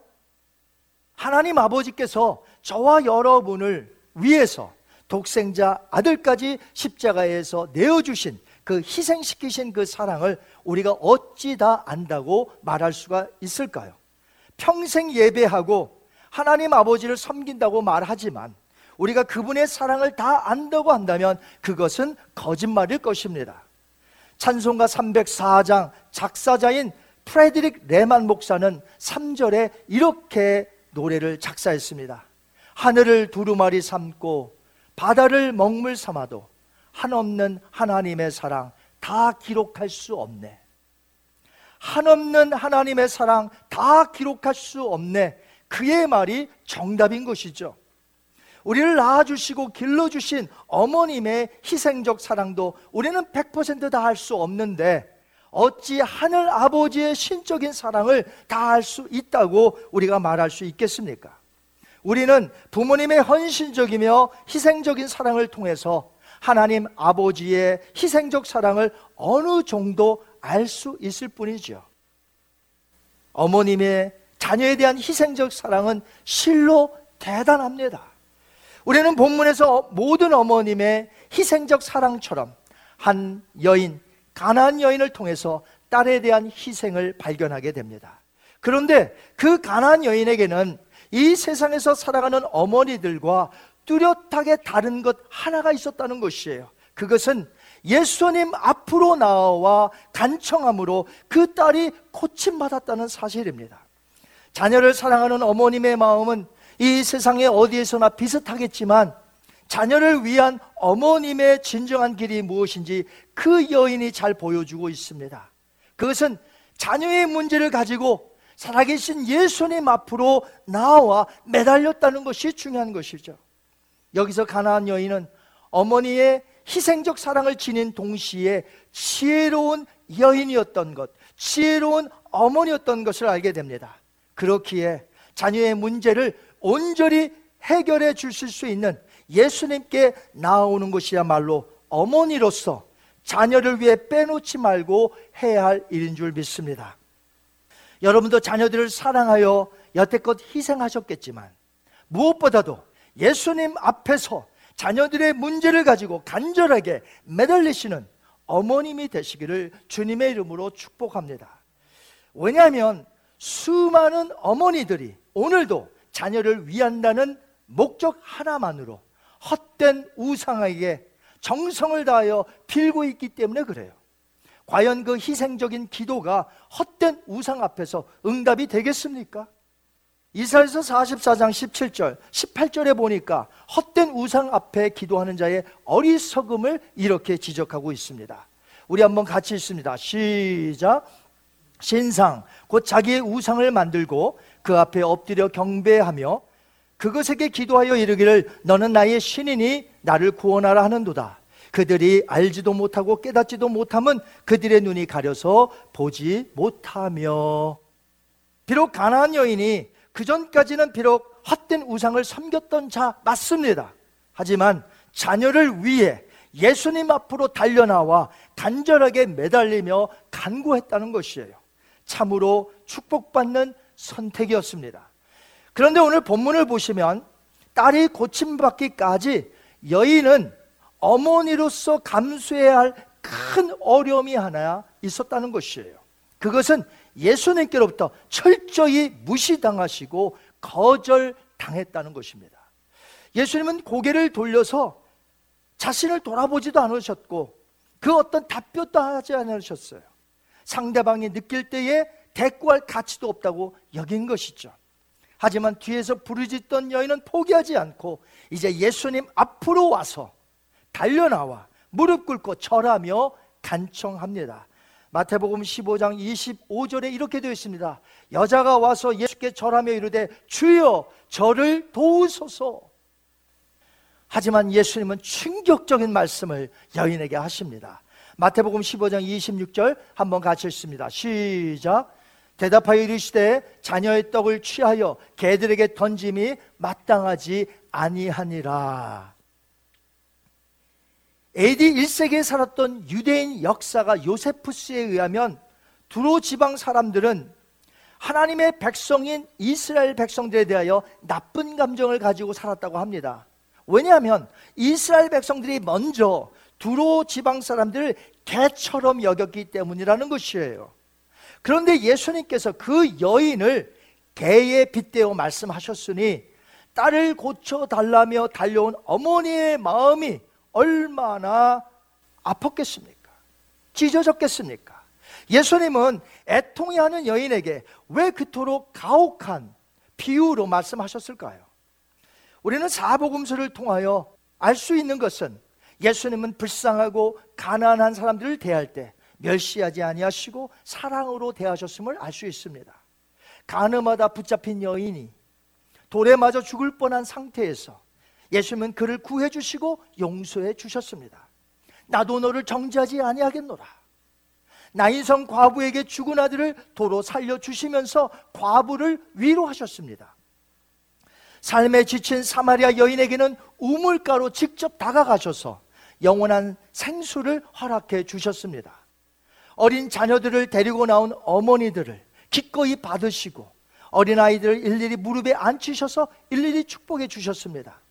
하나님 아버지께서 저와 여러분을 위해서 독생자 아들까지 십자가에서 내어주신 그 희생시키신 그 사랑을 우리가 어찌 다 안다고 말할 수가 있을까요? 평생 예배하고 하나님 아버지를 섬긴다고 말하지만 우리가 그분의 사랑을 다 안다고 한다면 그것은 거짓말일 것입니다. 찬송가 304장 작사자인 프레드릭 레만 목사는 3절에 이렇게 노래를 작사했습니다. 하늘을 두루마리 삼고 바다를 먹물 삼아도 한없는 하나님의 사랑 다 기록할 수 없네. 한없는 하나님의 사랑 다 기록할 수 없네. 그의 말이 정답인 것이죠. 우리를 낳아주시고 길러주신 어머님의 희생적 사랑도 우리는 100%다 할 수 없는데 어찌 하늘 아버지의 신적인 사랑을 다 할 수 있다고 우리가 말할 수 있겠습니까? 우리는 부모님의 헌신적이며 희생적인 사랑을 통해서 하나님 아버지의 희생적 사랑을 어느 정도 알 수 있을 뿐이죠. 어머님의 자녀에 대한 희생적 사랑은 실로 대단합니다. 우리는 본문에서 모든 어머님의 희생적 사랑처럼 한 여인, 가난 여인을 통해서 딸에 대한 희생을 발견하게 됩니다. 그런데 그 가난 여인에게는 이 세상에서 살아가는 어머니들과 뚜렷하게 다른 것 하나가 있었다는 것이에요. 그것은 예수님 앞으로 나와 간청함으로 그 딸이 고침받았다는 사실입니다. 자녀를 사랑하는 어머님의 마음은 이 세상에 어디에서나 비슷하겠지만 자녀를 위한 어머님의 진정한 길이 무엇인지 그 여인이 잘 보여주고 있습니다. 그것은 자녀의 문제를 가지고 살아계신 예수님 앞으로 나와 매달렸다는 것이 중요한 것이죠. 여기서 가나안 여인은 어머니의 희생적 사랑을 지닌 동시에 지혜로운 여인이었던 것, 지혜로운 어머니였던 것을 알게 됩니다. 그렇기에 자녀의 문제를 온전히 해결해 주실 수 있는 예수님께 나오는 것이야말로 어머니로서 자녀를 위해 빼놓지 말고 해야 할 일인 줄 믿습니다. 여러분도 자녀들을 사랑하여 여태껏 희생하셨겠지만 무엇보다도 예수님 앞에서 자녀들의 문제를 가지고 간절하게 매달리시는 어머님이 되시기를 주님의 이름으로 축복합니다. 왜냐하면 수많은 어머니들이 오늘도 자녀를 위한다는 목적 하나만으로 헛된 우상에게 정성을 다하여 빌고 있기 때문에 그래요. 과연 그 희생적인 기도가 헛된 우상 앞에서 응답이 되겠습니까? 이사에서 44장 17절, 18절에 보니까 헛된 우상 앞에 기도하는 자의 어리석음을 이렇게 지적하고 있습니다. 우리 한번 같이 있습니다. 시작. 신상, 곧 자기의 우상을 만들고 그 앞에 엎드려 경배하며 그것에게 기도하여 이르기를 너는 나의 신이니 나를 구원하라 하는도다. 그들이 알지도 못하고 깨닫지도 못함은 그들의 눈이 가려서 보지 못하며 비록 가나안 여인이 그 전까지는 비록 헛된 우상을 섬겼던 자 맞습니다. 하지만 자녀를 위해 예수님 앞으로 달려나와 간절하게 매달리며 간구했다는 것이에요. 참으로 축복받는 선택이었습니다. 그런데 오늘 본문을 보시면 딸이 고침받기까지 여인은 어머니로서 감수해야 할 큰 어려움이 하나 있었다는 것이에요. 그것은 예수님께로부터 철저히 무시당하시고 거절당했다는 것입니다. 예수님은 고개를 돌려서 자신을 돌아보지도 않으셨고 그 어떤 답변도 하지 않으셨어요. 상대방이 느낄 때에 대꾸할 가치도 없다고 여긴 것이죠. 하지만 뒤에서 부르짖던 여인은 포기하지 않고 이제 예수님 앞으로 와서 달려나와 무릎 꿇고 절하며 간청합니다. 마태복음 15장 25절에 이렇게 되어 있습니다. 여자가 와서 예수께 절하며 이르되 주여 저를 도우소서. 하지만 예수님은 충격적인 말씀을 여인에게 하십니다. 마태복음 15장 26절 한번 같이 읽습니다. 시작. 대답하여 이르시되 자녀의 떡을 취하여 개들에게 던짐이 마땅하지 아니하니라. AD 1세기에 살았던 유대인 역사가 요세푸스에 의하면 두로 지방 사람들은 하나님의 백성인 이스라엘 백성들에 대하여 나쁜 감정을 가지고 살았다고 합니다. 왜냐하면 이스라엘 백성들이 먼저 두로 지방 사람들을 개처럼 여겼기 때문이라는 것이에요. 그런데 예수님께서 그 여인을 개에 빗대어 말씀하셨으니 딸을 고쳐 달라며 달려온 어머니의 마음이 얼마나 아팠겠습니까? 찢어졌겠습니까? 예수님은 애통해하는 여인에게 왜 그토록 가혹한 비유로 말씀하셨을까요? 우리는 사복음서를 통하여 알 수 있는 것은 예수님은 불쌍하고 가난한 사람들을 대할 때 멸시하지 아니하시고 사랑으로 대하셨음을 알 수 있습니다. 가늠하다 붙잡힌 여인이 돌에 맞아 죽을 뻔한 상태에서 예수님은 그를 구해 주시고 용서해 주셨습니다. 나도 너를 정지하지 아니하겠노라. 나인성 과부에게 죽은 아들을 도로 살려 주시면서 과부를 위로하셨습니다. 삶에 지친 사마리아 여인에게는 우물가로 직접 다가가셔서 영원한 생수를 허락해 주셨습니다. 어린 자녀들을 데리고 나온 어머니들을 기꺼이 받으시고 어린아이들을 일일이 무릎에 앉히셔서 일일이 축복해 주셨습니다.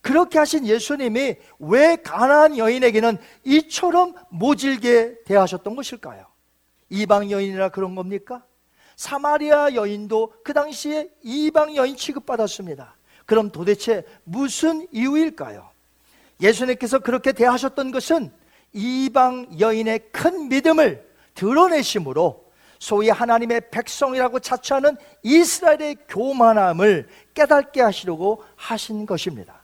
그렇게 하신 예수님이 왜 가난한 여인에게는 이처럼 모질게 대하셨던 것일까요? 이방 여인이라 그런 겁니까? 사마리아 여인도 그 당시에 이방 여인 취급받았습니다. 그럼 도대체 무슨 이유일까요? 예수님께서 그렇게 대하셨던 것은 이방 여인의 큰 믿음을 드러내심으로 소위 하나님의 백성이라고 자처하는 이스라엘의 교만함을 깨닫게 하시려고 하신 것입니다.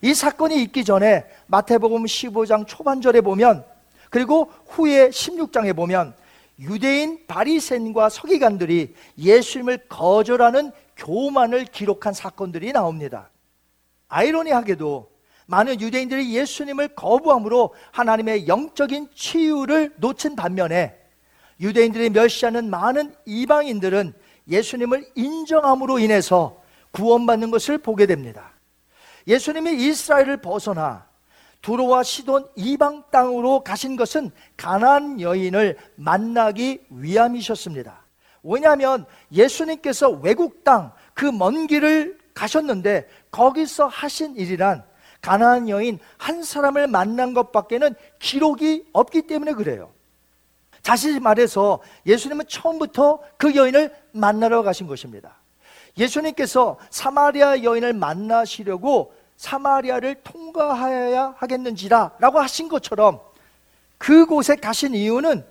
이 사건이 있기 전에 마태복음 15장 초반절에 보면 그리고 후에 16장에 보면 유대인 바리새인과 서기관들이 예수님을 거절하는 교만을 기록한 사건들이 나옵니다. 아이러니하게도 많은 유대인들이 예수님을 거부함으로 하나님의 영적인 치유를 놓친 반면에 유대인들이 멸시하는 많은 이방인들은 예수님을 인정함으로 인해서 구원받는 것을 보게 됩니다. 예수님이 이스라엘을 벗어나 두로와 시돈 이방 땅으로 가신 것은 가난 여인을 만나기 위함이셨습니다. 왜냐하면 예수님께서 외국 땅 그 먼 길을 가셨는데 거기서 하신 일이란 가나안 여인 한 사람을 만난 것밖에는 기록이 없기 때문에 그래요. 다시 말해서 예수님은 처음부터 그 여인을 만나러 가신 것입니다. 예수님께서 사마리아 여인을 만나시려고 사마리아를 통과하여야 하겠는지라 라고 하신 것처럼 그곳에 가신 이유는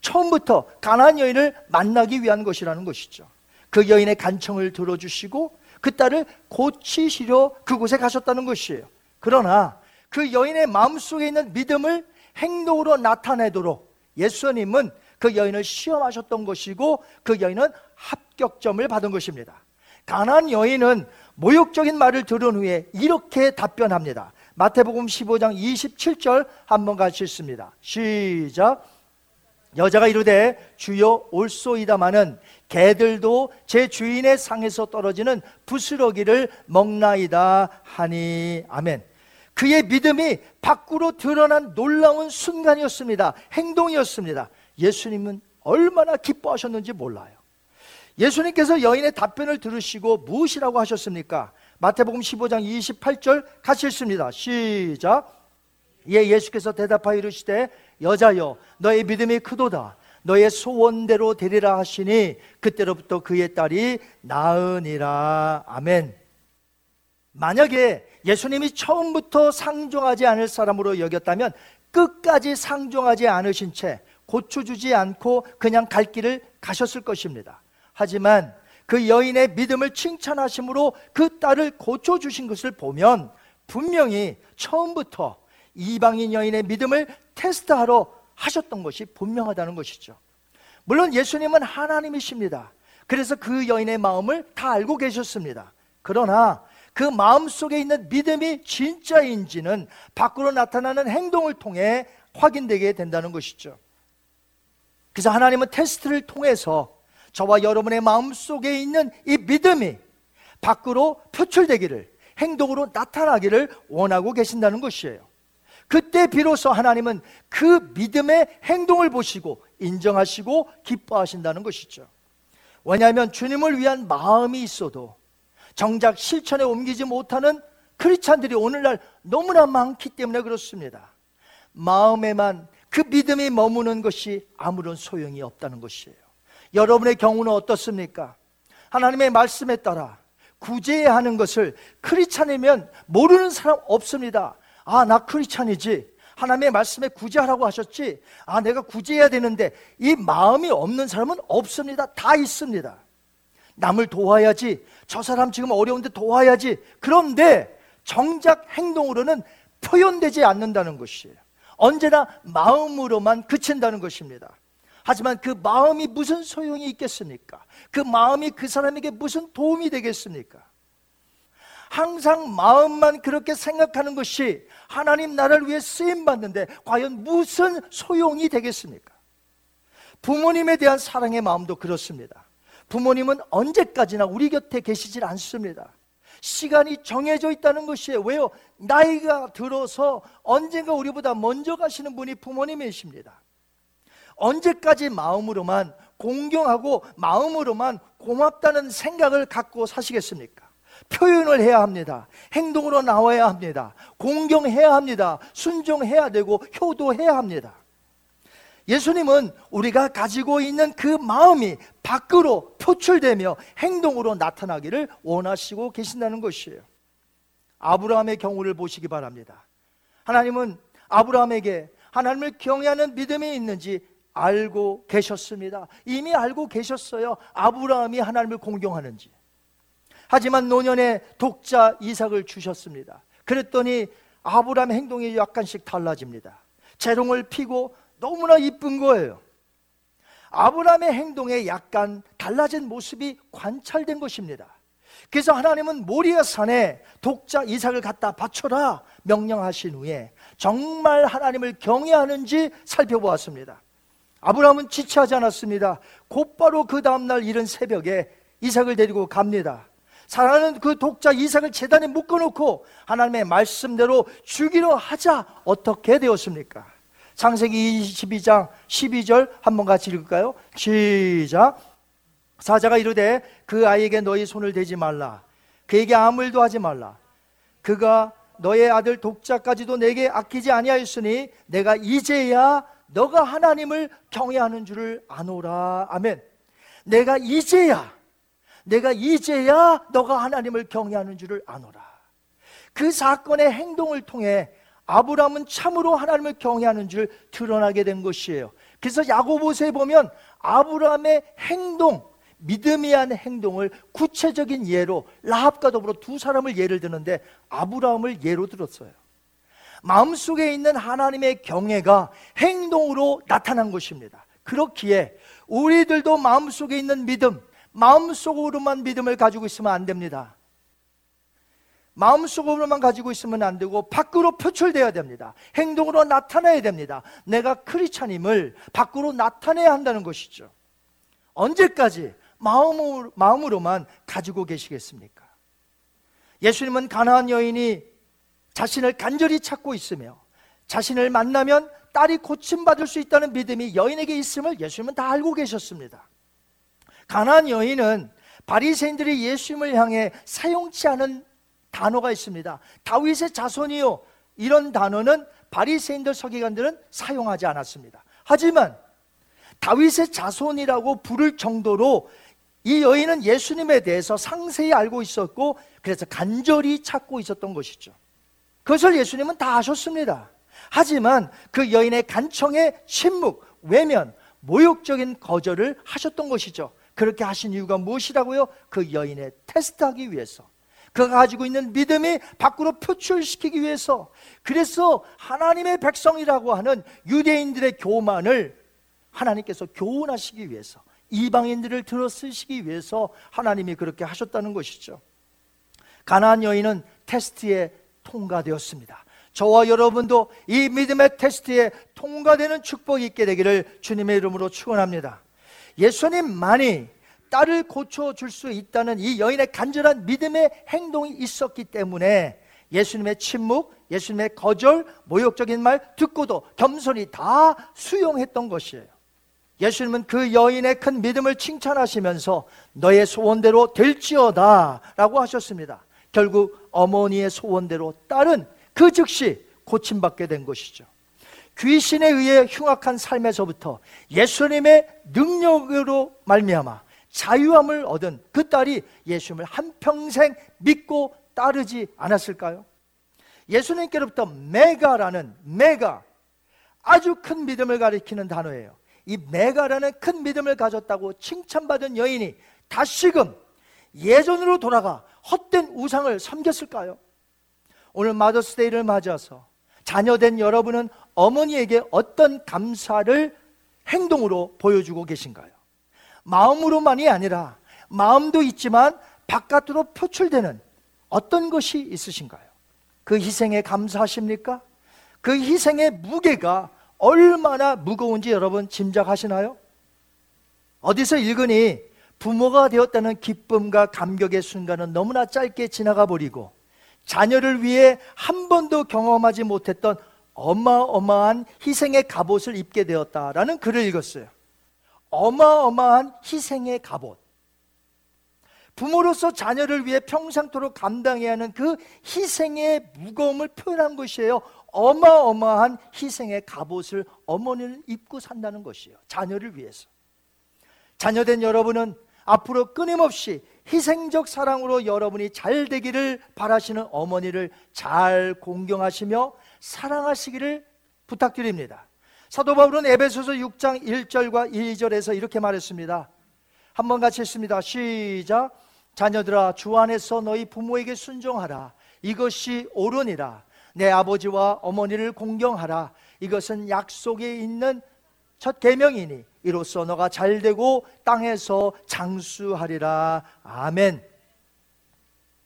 처음부터 가나안 여인을 만나기 위한 것이라는 것이죠. 그 여인의 간청을 들어주시고 그 딸을 고치시려 그곳에 가셨다는 것이에요. 그러나 그 여인의 마음속에 있는 믿음을 행동으로 나타내도록 예수님은 그 여인을 시험하셨던 것이고 그 여인은 합격점을 받은 것입니다. 가난 여인은 모욕적인 말을 들은 후에 이렇게 답변합니다. 마태복음 15장 27절 한번 같이 읽습니다. 시작. 여자가 이르되 주여 올소이다마는 개들도 제 주인의 상에서 떨어지는 부스러기를 먹나이다 하니 아멘. 그의 믿음이 밖으로 드러난 놀라운 순간이었습니다. 행동이었습니다. 예수님은 얼마나 기뻐하셨는지 몰라요. 예수님께서 여인의 답변을 들으시고 무엇이라고 하셨습니까? 마태복음 15장 28절 같이 읽습니다. 시작. 예, 예수께서 대답하여 이르시되 여자여 너의 믿음이 크도다. 너의 소원대로 되리라 하시니 그때로부터 그의 딸이 나으니라. 아멘. 만약에 예수님이 처음부터 상종하지 않을 사람으로 여겼다면 끝까지 상종하지 않으신 채 고쳐주지 않고 그냥 갈 길을 가셨을 것입니다. 하지만 그 여인의 믿음을 칭찬하심으로 그 딸을 고쳐주신 것을 보면 분명히 처음부터 이방인 여인의 믿음을 테스트하러 하셨던 것이 분명하다는 것이죠. 물론 예수님은 하나님이십니다. 그래서 그 여인의 마음을 다 알고 계셨습니다. 그러나 그 마음 속에 있는 믿음이 진짜인지는 밖으로 나타나는 행동을 통해 확인되게 된다는 것이죠. 그래서 하나님은 테스트를 통해서 저와 여러분의 마음 속에 있는 이 믿음이 밖으로 표출되기를 행동으로 나타나기를 원하고 계신다는 것이에요. 그때 비로소 하나님은 그 믿음의 행동을 보시고 인정하시고 기뻐하신다는 것이죠. 왜냐하면 주님을 위한 마음이 있어도 정작 실천에 옮기지 못하는 크리스찬들이 오늘날 너무나 많기 때문에 그렇습니다. 마음에만 그 믿음이 머무는 것이 아무런 소용이 없다는 것이에요. 여러분의 경우는 어떻습니까? 하나님의 말씀에 따라 구제해야 하는 것을 크리스찬이면 모르는 사람 없습니다. 아, 나 크리스찬이지. 하나님의 말씀에 구제하라고 하셨지. 아, 내가 구제해야 되는데 이 마음이 없는 사람은 없습니다. 다 있습니다. 남을 도와야지. 저 사람 지금 어려운데 도와야지. 그런데 정작 행동으로는 표현되지 않는다는 것이에요. 언제나 마음으로만 그친다는 것입니다. 하지만 그 마음이 무슨 소용이 있겠습니까? 그 마음이 그 사람에게 무슨 도움이 되겠습니까? 항상 마음만 그렇게 생각하는 것이 하나님 나라를 위해 쓰임 받는데 과연 무슨 소용이 되겠습니까? 부모님에 대한 사랑의 마음도 그렇습니다. 부모님은 언제까지나 우리 곁에 계시질 않습니다. 시간이 정해져 있다는 것이에요. 왜요? 나이가 들어서 언젠가 우리보다 먼저 가시는 분이 부모님이십니다. 언제까지 마음으로만 공경하고 마음으로만 고맙다는 생각을 갖고 사시겠습니까? 표현을 해야 합니다. 행동으로 나와야 합니다. 공경해야 합니다. 순종해야 되고 효도해야 합니다. 예수님은 우리가 가지고 있는 그 마음이 밖으로 표출되며 행동으로 나타나기를 원하시고 계신다는 것이에요. 아브라함의 경우를 보시기 바랍니다. 하나님은 아브라함에게 하나님을 경외하는 믿음이 있는지 알고 계셨습니다. 이미 알고 계셨어요. 아브라함이 하나님을 공경하는지. 하지만 노년에 독자 이삭을 주셨습니다. 그랬더니 아브라함 행동이 약간씩 달라집니다. 재롱을 피고 너무나 이쁜 거예요. 아브라함의 행동에 약간 달라진 모습이 관찰된 것입니다. 그래서 하나님은 모리아 산에 독자 이삭을 갖다 바쳐라 명령하신 후에 정말 하나님을 경외하는지 살펴보았습니다. 아브라함은 지체하지 않았습니다. 곧바로 그 다음날 이른 새벽에 이삭을 데리고 갑니다. 사랑하는 그 독자 이삭을 재단에 묶어놓고 하나님의 말씀대로 죽이려 하자 어떻게 되었습니까? 창세기 22장 12절 한번 같이 읽을까요? 시작. 사자가 이르되 그 아이에게 너희 손을 대지 말라. 그에게 아무 일도 하지 말라. 그가 너의 아들 독자까지도 내게 아끼지 아니하였으니 내가 이제야 너가 하나님을 경외하는 줄을 아노라. 아멘. 내가 이제야 내가 이제야 너가 하나님을 경외하는 줄을 아노라. 그 사건의 행동을 통해 아브라함은 참으로 하나님을 경외하는 줄 드러나게 된 것이에요. 그래서 야고보서에 보면 아브라함의 행동, 믿음이 한 행동을 구체적인 예로 라합과 더불어 두 사람을 예를 드는데 아브라함을 예로 들었어요. 마음속에 있는 하나님의 경외가 행동으로 나타난 것입니다. 그렇기에 우리들도 마음속에 있는 믿음, 마음속으로만 믿음을 가지고 있으면 안 됩니다. 마음속으로만 가지고 있으면 안 되고 밖으로 표출되어야 됩니다. 행동으로 나타내야 됩니다. 내가 크리스찬임을 밖으로 나타내야 한다는 것이죠. 언제까지 마음으로, 마음으로만 가지고 계시겠습니까? 예수님은 가나안 여인이 자신을 간절히 찾고 있으며 자신을 만나면 딸이 고침받을 수 있다는 믿음이 여인에게 있음을 예수님은 다 알고 계셨습니다. 가나안 여인은 바리새인들이 예수님을 향해 사용치 않은 단어가 있습니다. 다윗의 자손이요. 이런 단어는 바리새인들 서기관들은 사용하지 않았습니다. 하지만 다윗의 자손이라고 부를 정도로 이 여인은 예수님에 대해서 상세히 알고 있었고 그래서 간절히 찾고 있었던 것이죠. 그것을 예수님은 다 아셨습니다. 하지만 그 여인의 간청에 침묵, 외면, 모욕적인 거절을 하셨던 것이죠. 그렇게 하신 이유가 무엇이라고요? 그 여인의 테스트하기 위해서. 그가 가지고 있는 믿음이 밖으로 표출시키기 위해서 그래서 하나님의 백성이라고 하는 유대인들의 교만을 하나님께서 교훈하시기 위해서 이방인들을 들어 쓰시기 위해서 하나님이 그렇게 하셨다는 것이죠. 가나안 여인은 테스트에 통과되었습니다. 저와 여러분도 이 믿음의 테스트에 통과되는 축복이 있게 되기를 주님의 이름으로 축원합니다. 예수님만이 딸을 고쳐 줄 수 있다는 이 여인의 간절한 믿음의 행동이 있었기 때문에 예수님의 침묵, 예수님의 거절, 모욕적인 말 듣고도 겸손히 다 수용했던 것이에요. 예수님은 그 여인의 큰 믿음을 칭찬하시면서 너의 소원대로 될지어다 라고 하셨습니다. 결국 어머니의 소원대로 딸은 그 즉시 고침받게 된 것이죠. 귀신에 의해 흉악한 삶에서부터 예수님의 능력으로 말미암아 자유함을 얻은 그 딸이 예수님을 한평생 믿고 따르지 않았을까요? 예수님께로부터 메가라는 메가 아주 큰 믿음을 가리키는 단어예요. 이 메가라는 큰 믿음을 가졌다고 칭찬받은 여인이 다시금 예전으로 돌아가 헛된 우상을 섬겼을까요? 오늘 마더스데이를 맞아서 자녀된 여러분은 어머니에게 어떤 감사를 행동으로 보여주고 계신가요? 마음으로만이 아니라 마음도 있지만 바깥으로 표출되는 어떤 것이 있으신가요? 그 희생에 감사하십니까? 그 희생의 무게가 얼마나 무거운지 여러분 짐작하시나요? 어디서 읽으니 부모가 되었다는 기쁨과 감격의 순간은 너무나 짧게 지나가 버리고 자녀를 위해 한 번도 경험하지 못했던 어마어마한 희생의 갑옷을 입게 되었다라는 글을 읽었어요. 어마어마한 희생의 갑옷. 부모로서 자녀를 위해 평상토록 감당해야 하는 그 희생의 무거움을 표현한 것이에요. 어마어마한 희생의 갑옷을 어머니는 입고 산다는 것이에요. 자녀를 위해서. 자녀된 여러분은 앞으로 끊임없이 희생적 사랑으로 여러분이 잘 되기를 바라시는 어머니를 잘 공경하시며 사랑하시기를 부탁드립니다. 사도 바울은 에베소서 6장 1절과 2절에서 이렇게 말했습니다. 한번 같이 했습니다. 시작. 자녀들아 주 안에서 너희 부모에게 순종하라. 이것이 옳으니라. 내 아버지와 어머니를 공경하라. 이것은 약속에 있는 첫 계명이니 이로써 너가 잘 되고 땅에서 장수하리라. 아멘.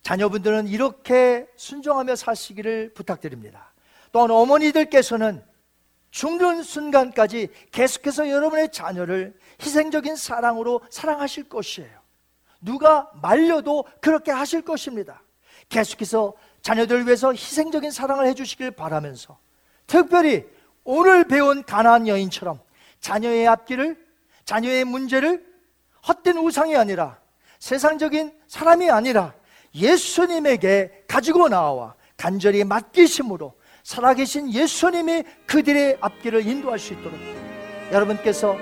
자녀분들은 이렇게 순종하며 사시기를 부탁드립니다. 또한 어머니들께서는 죽는 순간까지 계속해서 여러분의 자녀를 희생적인 사랑으로 사랑하실 것이에요. 누가 말려도 그렇게 하실 것입니다. 계속해서 자녀들을 위해서 희생적인 사랑을 해주시길 바라면서 특별히 오늘 배운 가나안 여인처럼 자녀의 앞길을 자녀의 문제를 헛된 우상이 아니라 세상적인 사람이 아니라 예수님에게 가지고 나와 간절히 맡기심으로 살아계신 예수님이 그들의 앞길을 인도할 수 있도록 여러분께서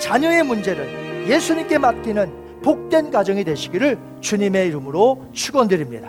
자녀의 문제를 예수님께 맡기는 복된 가정이 되시기를 주님의 이름으로 축원드립니다.